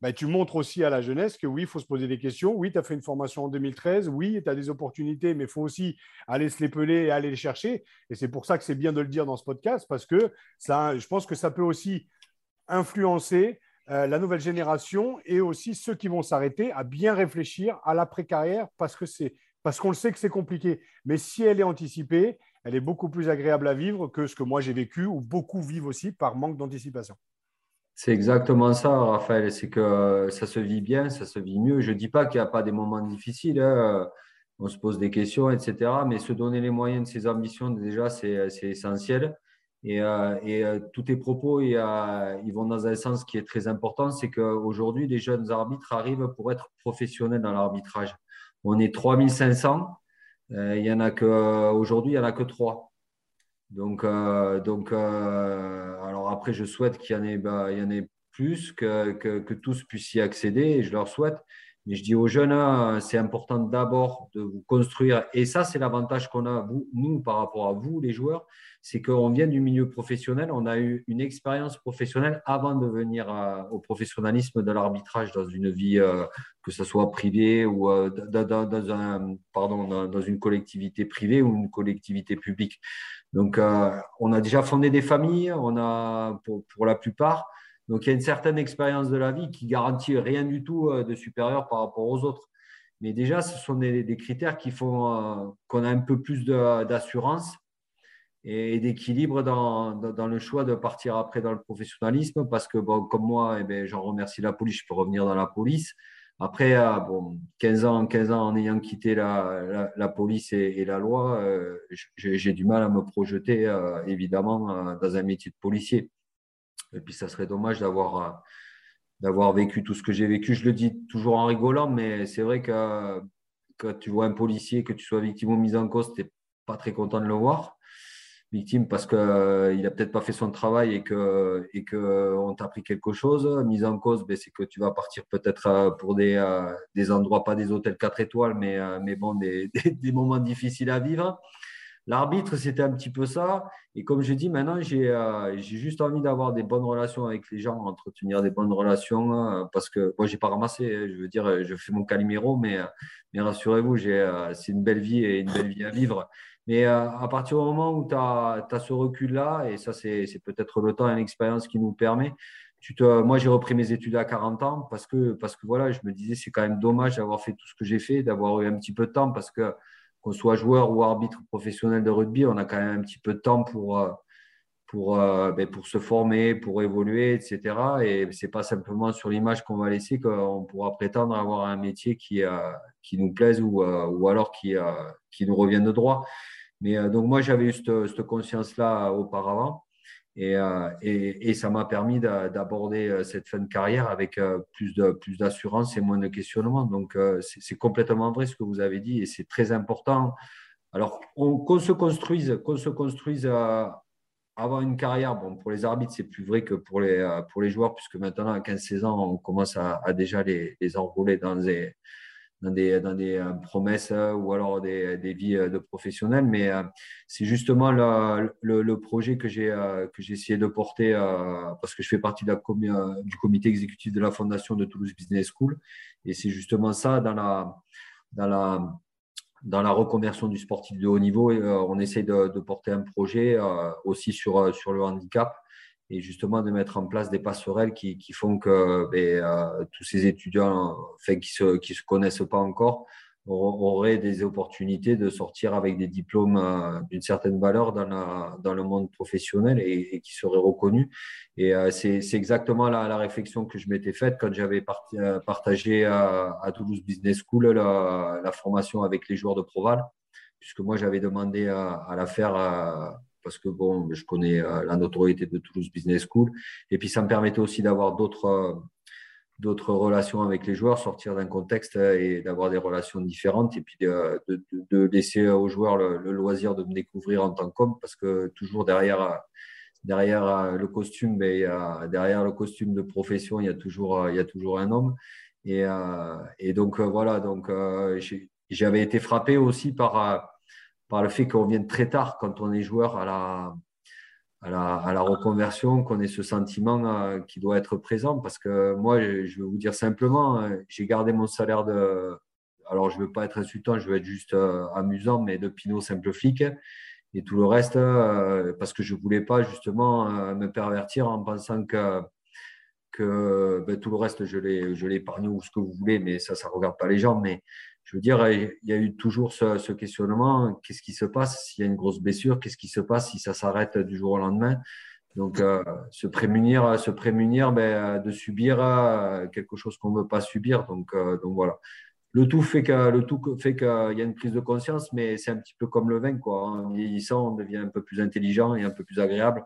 bah, tu montres aussi à la jeunesse que oui, il faut se poser des questions. Oui, tu as fait une formation en 2013. Oui, tu as des opportunités, mais il faut aussi aller se les peler et aller les chercher. Et c'est pour ça que c'est bien de le dire dans ce podcast, parce que ça, je pense que ça peut aussi influencer euh, la nouvelle génération et aussi ceux qui vont s'arrêter à bien réfléchir à l'après-carrière parce que c'est parce qu'on le sait que c'est compliqué. Mais si elle est anticipée, elle est beaucoup plus agréable à vivre que ce que moi j'ai vécu ou beaucoup vivent aussi par manque d'anticipation. C'est exactement ça, Raphaël. C'est que ça se vit bien, ça se vit mieux. Je ne dis pas qu'il n'y a pas des moments difficiles. Hein. On se pose des questions, etc. Mais se donner les moyens de ses ambitions, déjà, c'est essentiel. Et, euh, euh, tous tes propos, ils vont dans un sens qui est très important. C'est qu'aujourd'hui, les jeunes arbitres arrivent pour être professionnels dans l'arbitrage. On est 3500. Euh, il y en a que, aujourd'hui, il n'y en a que trois. Donc, euh, donc euh, alors après, je souhaite qu'il y en ait, bah, y en ait plus, que, que, que, tous puissent y accéder, et je leur souhaite. Mais je dis aux jeunes, hein, c'est important d'abord de vous construire. Et ça, c'est l'avantage qu'on a, nous, par rapport à vous, les joueurs, c'est qu'on vient du milieu professionnel, on a eu une expérience professionnelle avant de venir euh, au professionnalisme de l'arbitrage dans une vie, que ce soit privée ou dans, dans, une collectivité privée ou une collectivité publique. Donc, euh, on a déjà fondé des familles, on a pour, la plupart. Donc, il y a une certaine expérience de la vie qui garantit rien du tout euh, de supérieur par rapport aux autres. Mais déjà, ce sont des, critères qui font euh, qu'on a un peu plus d'assurance et d'équilibre dans, dans, le choix de partir après dans le professionnalisme. Parce que, bon, comme moi, eh ben, j'en remercie la police, je peux revenir dans la police. Après, euh, bon, 15 ans, 15 ans en ayant quitté la, la, police et, la loi, j'ai du mal à me projeter, évidemment, dans un métier de policier. Et puis, ça serait dommage d'avoir d'avoir vécu tout ce que j'ai vécu. Je le dis toujours en rigolant, mais c'est vrai que quand tu vois un policier, que tu sois victime ou mise en cause, tu n'es pas très content de le voir victime parce qu'il euh, n'a peut-être pas fait son travail et qu'on et que euh, t'a pris quelque chose. Mise en cause, ben, c'est que tu vas partir peut-être euh, pour des, des endroits, pas des hôtels 4 étoiles, mais, mais bon, des, des, moments difficiles à vivre. L'arbitre, c'était un petit peu ça. Et comme je dis, maintenant, j'ai j'ai juste envie d'avoir des bonnes relations avec les gens, entretenir des bonnes relations, parce que moi, j'ai pas ramassé. Hein. Je veux dire, je fais mon caliméro, mais, mais rassurez-vous, c'est une belle vie et une belle vie à vivre. Mais euh, à partir du moment où tu as, ce recul-là, et ça, c'est peut-être le temps et l'expérience qui nous permet, moi, j'ai repris mes études à 40 ans parce que, parce que voilà, je me disais, c'est quand même dommage d'avoir fait tout ce que j'ai fait, d'avoir eu un petit peu de temps parce que qu'on soit joueur ou arbitre professionnel de rugby, on a quand même un petit peu de temps pour, euh, pour, euh, ben, pour se former, pour évoluer, etc. Et ce n'est pas simplement sur l'image qu'on va laisser qu'on pourra prétendre avoir un métier qui, qui nous plaise ou, ou alors qui, qui nous revienne de droit. Mais euh, donc, moi, j'avais eu cette, conscience-là auparavant. Et, euh, et, ça m'a permis d'aborder euh, cette fin de carrière avec plus de plus d'assurance et moins de questionnement. Donc c'est complètement vrai ce que vous avez dit et c'est très important. Alors qu'on se construise, qu'on se construise avoir une carrière. Bon, pour les arbitres, c'est plus vrai que pour les pour les joueurs puisque maintenant à 15-16 ans, on commence à, déjà les, les enrouler dans des dans des, euh, promesses euh, ou alors des, vies euh, de professionnels. Mais c'est justement le, projet que j'ai essayé de porter parce que je fais partie du comité exécutif de la fondation de Toulouse Business School. Et c'est justement ça dans la, dans la, dans la reconversion du sportif de haut niveau. on essaye de, de porter un projet aussi sur, sur le handicap et justement de mettre en place des passerelles qui, qui font que ben, euh, tous ces étudiants qui ne se, qui se connaissent pas encore auraient des opportunités de sortir avec des diplômes euh, d'une certaine valeur dans, la, dans le monde professionnel et, qui seraient reconnus. Et euh, c'est exactement la, réflexion que je m'étais faite quand j'avais euh, partagé à, Toulouse Business School la, formation avec les joueurs de Proval, puisque moi j'avais demandé à, la faire parce que bon, je connais la notoriété de Toulouse Business School. Et puis ça me permettait aussi d'avoir d'autres d'autres relations avec les joueurs, sortir d'un contexte et d'avoir des relations différentes et puis de, laisser aux joueurs le, loisir de me découvrir en tant qu'homme parce que toujours derrière, derrière le costume, ben, derrière le costume de profession, il y a toujours, il y a toujours un homme. Et, et donc voilà, donc j'avais été frappé aussi par, par le fait qu'on vienne très tard quand on est joueur à la, à la, reconversion, qu'on ait ce sentiment euh, qui doit être présent. Parce que moi, je vais vous dire simplement, euh, j'ai gardé mon salaire de. Alors, je ne veux pas être insultant, je veux être juste euh, amusant, mais de Pinot simple flic. Et tout le reste, parce que je ne voulais pas justement me pervertir en pensant que, que ben, tout le reste, je l'ai épargné ou ce que vous voulez, mais ça, ça ne regarde pas les gens. Mais je veux dire, il y a eu toujours ce, questionnement qu'est-ce qui se passe? S'il y a une grosse blessure Qu'est-ce qui se passe si ça s'arrête du jour au lendemain? Donc, euh, se prémunir, se prémunir ben, de subir euh, quelque chose qu'on ne veut pas subir. Donc, euh, donc voilà. Le tout fait le tout fait qu'il y a une prise de conscience, mais c'est un petit peu comme le vin, quoi. En vieillissant, on devient un peu plus intelligent et un peu plus agréable.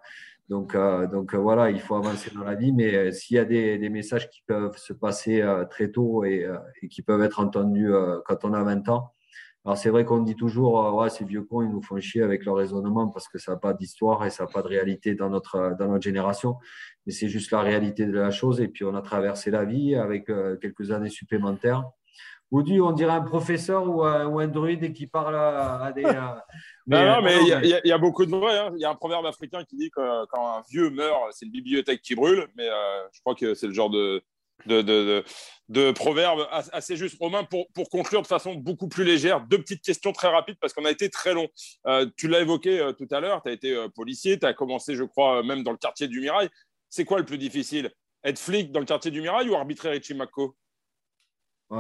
Donc, euh, donc euh, voilà, il faut avancer dans la vie, mais euh, s'il y a des, messages qui peuvent se passer très tôt et, et, qui peuvent être entendus quand on a 20 ans, alors c'est vrai qu'on dit toujours, ouais, ces vieux cons, ils nous font chier avec leur raisonnement parce que ça n'a pas d'histoire et ça n'a pas de réalité dans notre, dans notre génération, mais c'est juste la réalité de la chose. Et puis on a traversé la vie avec quelques années supplémentaires. On dirait un professeur ou un, ou un druide qui parle à, des. non, non, mais il y, a beaucoup de vrai. Hein. Il y a un proverbe africain qui dit que quand un vieux meurt, c'est une bibliothèque qui brûle. Mais euh, je crois que c'est le genre de, de, de, de, proverbe assez juste. Romain, pour, pour, conclure de façon beaucoup plus légère, deux petites questions très rapides parce qu'on a été très long. Euh, tu l'as évoqué euh, tout à l'heure, tu as été policier, tu as commencé, je crois, même dans le quartier du Mirail. C'est quoi le plus difficile? Être flic dans le quartier du Mirail ou arbitrer Richie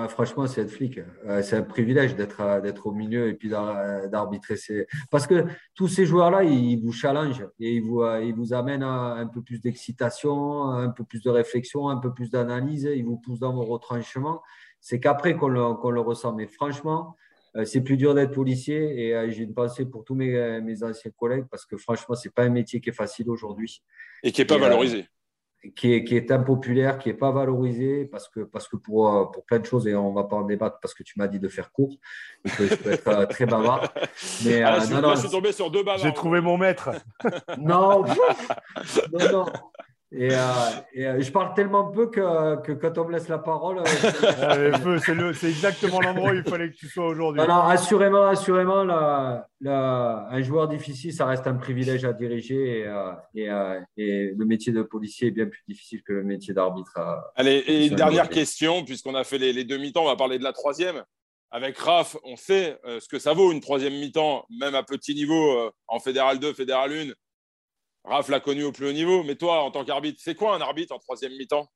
Franchement, c'est être flic. Euh, c'est un privilège d'être euh, d'être au milieu et puis d'arbitrer. Parce que tous ces joueurs-là, ils vous challengent et ils vous, euh, ils vous amènent à un peu plus d'excitation, un peu plus de réflexion, un peu plus d'analyse. Ils vous poussent dans vos retranchements. C'est qu'après qu'on le, le, ressent. Mais franchement, c'est plus dur d'être policier et j'ai une pensée pour tous mes, mes anciens collègues parce que franchement, c'est pas un métier qui est facile aujourd'hui. Et qui n'est pas valorisé qui est, qui est impopulaire, qui n'est pas valorisé, parce que, parce que pour, euh, pour plein de choses, et on ne va pas en débattre parce que tu m'as dit de faire court, que je peux être euh, très bavard. Mais, ah, euh, non, je suis tombé sur deux bavards. J'ai trouvé mon maître. non, non, non. Et, euh, euh, je parle tellement peu que, que, quand on me laisse la parole. Euh, c'est exactement l'endroit où il fallait que tu sois aujourd'hui. Alors, assurément, assurément la, la, un joueur difficile, ça reste un privilège à diriger. Et, et, et, le métier de policier est bien plus difficile que le métier d'arbitre. Allez, et une dernière question, puisqu'on a fait les, les deux mi-temps, on va parler de la troisième. Avec Raph, on sait ce que ça vaut une troisième mi-temps, même à petit niveau, en Fédéral 2, Fédéral 1 Raph l'a connu au plus haut niveau, mais toi, en tant qu'arbitre, c'est quoi un arbitre en troisième mi-temps?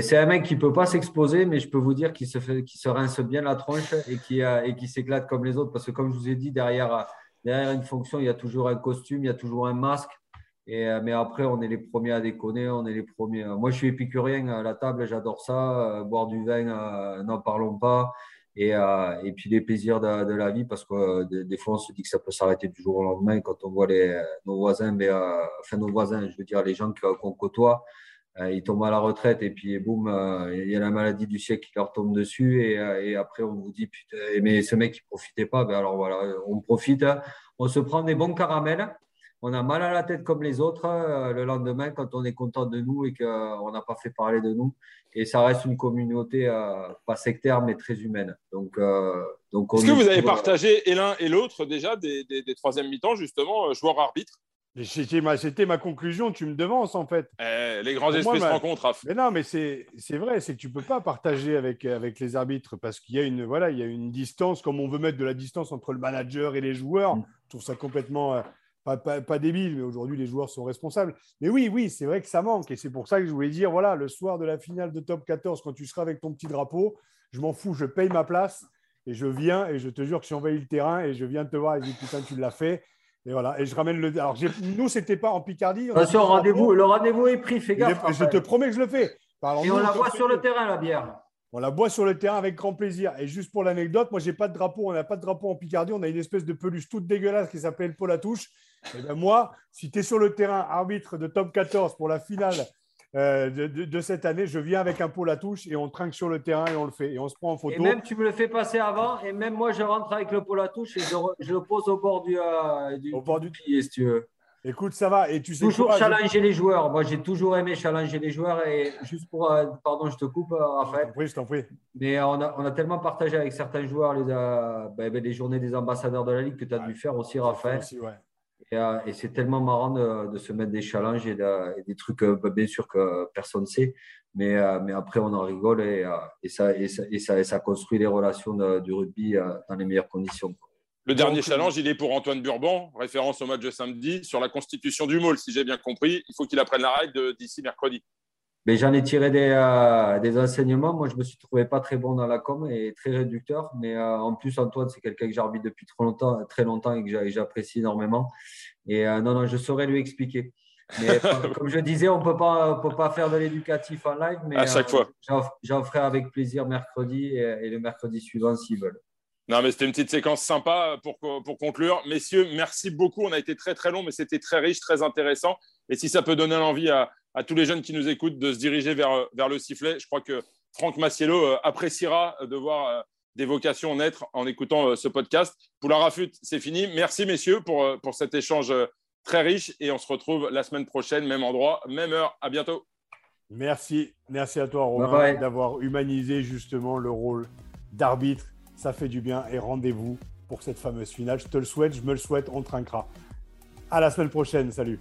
C'est un mec qui ne peut pas s'exposer, mais je peux vous dire qu'il se, rince bien la tronche et qui, s'éclate comme les autres. Parce que, comme je vous ai dit, derrière, une fonction, il y a toujours un costume, il y a toujours un masque. Et, mais après, on est les premiers à déconner, on est les premiers. Moi, je suis épicurien à la table, j'adore ça. Euh, boire du vin, euh, n'en parlons pas. Et, euh, et, puis les plaisirs de, la vie, parce que euh, des, fois on se dit que ça peut s'arrêter du jour au lendemain. Quand on voit les, nos voisins, mais, euh, enfin nos voisins, je veux dire les gens qu'on côtoie, ils tombent à la retraite et puis boum, il y a la maladie du siècle qui leur tombe dessus. Et, après on vous dit putain, mais ce mec il profitait pas, ben alors voilà, on profite, on se prend des bons caramels on a mal à la tête comme les autres euh, le lendemain quand on est content de nous et qu'on n'a pas fait parler de nous. Et ça reste une communauté euh, pas sectaire mais très humaine. Donc, euh, donc Est-ce que vous avez partagé et l'un et l'autre déjà des, des, troisième mi-temps, justement, joueur-arbitre c'était ma, conclusion, tu me devances en fait. Eh, les grands esprits se rencontrent. Mais non, mais c'est vrai, c'est que tu ne peux pas partager avec, avec les arbitres parce qu'il y, a une, voilà, il y a une distance, comme on veut mettre de la distance entre le manager et les joueurs. Mm. Je trouve ça complètement, pas, pas, débile, mais aujourd'hui, les joueurs sont responsables. Mais oui, oui, c'est vrai que ça manque. Et c'est pour ça que je voulais dire, voilà, le soir de la finale de top 14, quand tu seras avec ton petit drapeau, je m'en fous, je paye ma place et je viens et je te jure que j'envahis le terrain et je viens te voir et je dis, putain, tu l'as fait. Et voilà, et je ramène le. Alors, nous, c'était pas en Picardie. Attention, rendez-vous, le rendez-vous est pris, fais gaffe. Je, te promets que je le fais. et on la voit sur le terrain, la bière. On la boit sur le terrain avec grand plaisir. Et juste pour l'anecdote, moi, j'ai pas de drapeau. On n'a pas de drapeau en Picardie. On a une espèce de peluche toute dégueulasse qui s'appelle Paul Touche. Et ben moi, si tu es sur le terrain arbitre de top 14 pour la finale euh, de, cette année, je viens avec un pot à touche et on trinque sur le terrain et on le fait. Et on se prend en photo. Et même tu me le fais passer avant. Et même moi, je rentre avec le pot à touche et je, le pose au bord du, euh, du, au bord du... pied, si tu veux. Écoute, ça va. Et tu sais toujours challenger les joueurs. Moi, j'ai toujours aimé challenger les joueurs. Et juste pour. Euh, pardon, je te coupe, Raphaël. Je t'en prie, je t'en prie. Mais on a, on a, tellement partagé avec certains joueurs les, ben, ben, les journées des ambassadeurs de la Ligue que tu as dû faire aussi, Raphaël. Aussi, ouais. Euh, et, c'est tellement marrant de, se mettre des challenges et, des trucs, euh, bah, bien sûr, que personne ne sait. Mais, euh, mais après, on en rigole et, ça, et, ça, ça, construit les relations du rugby dans les meilleures conditions. Le dernier challenge, il est pour Antoine Burban, référence au match de samedi, sur la constitution du môle, si j'ai bien compris. Il faut qu'il apprenne la règle d'ici mercredi. Mais j'en ai tiré des, euh, des, enseignements. Moi, je me suis trouvé pas très bon dans la com et très réducteur. Mais euh, en plus, Antoine, c'est quelqu'un que j'arbitre depuis trop longtemps, très longtemps et que j'apprécie énormément. Et euh, non, non, je saurais lui expliquer. Mais comme je disais, on peut pas, peut pas faire de l'éducatif en live. Mais à chaque fois. J'en ferai avec plaisir mercredi et, le mercredi suivant s'ils veulent. Non, mais c'était une petite séquence sympa pour, pour conclure. Messieurs, merci beaucoup. On a été très, très long, mais c'était très riche, très intéressant. Et si ça peut donner l'envie à, à tous les jeunes qui nous écoutent de se diriger vers, vers le sifflet. Je crois que Franck Massiello euh, appréciera de voir euh, des vocations naître en écoutant euh, ce podcast. Pour la rafute, c'est fini. Merci, messieurs, pour, pour cet échange très riche et on se retrouve la semaine prochaine, même endroit, même heure. À bientôt. Merci. Merci à toi, Romain, d'avoir humanisé justement le rôle d'arbitre. Ça fait du bien et rendez-vous pour cette fameuse finale. Je te le souhaite, je me le souhaite, on trinquera. À la semaine prochaine. Salut.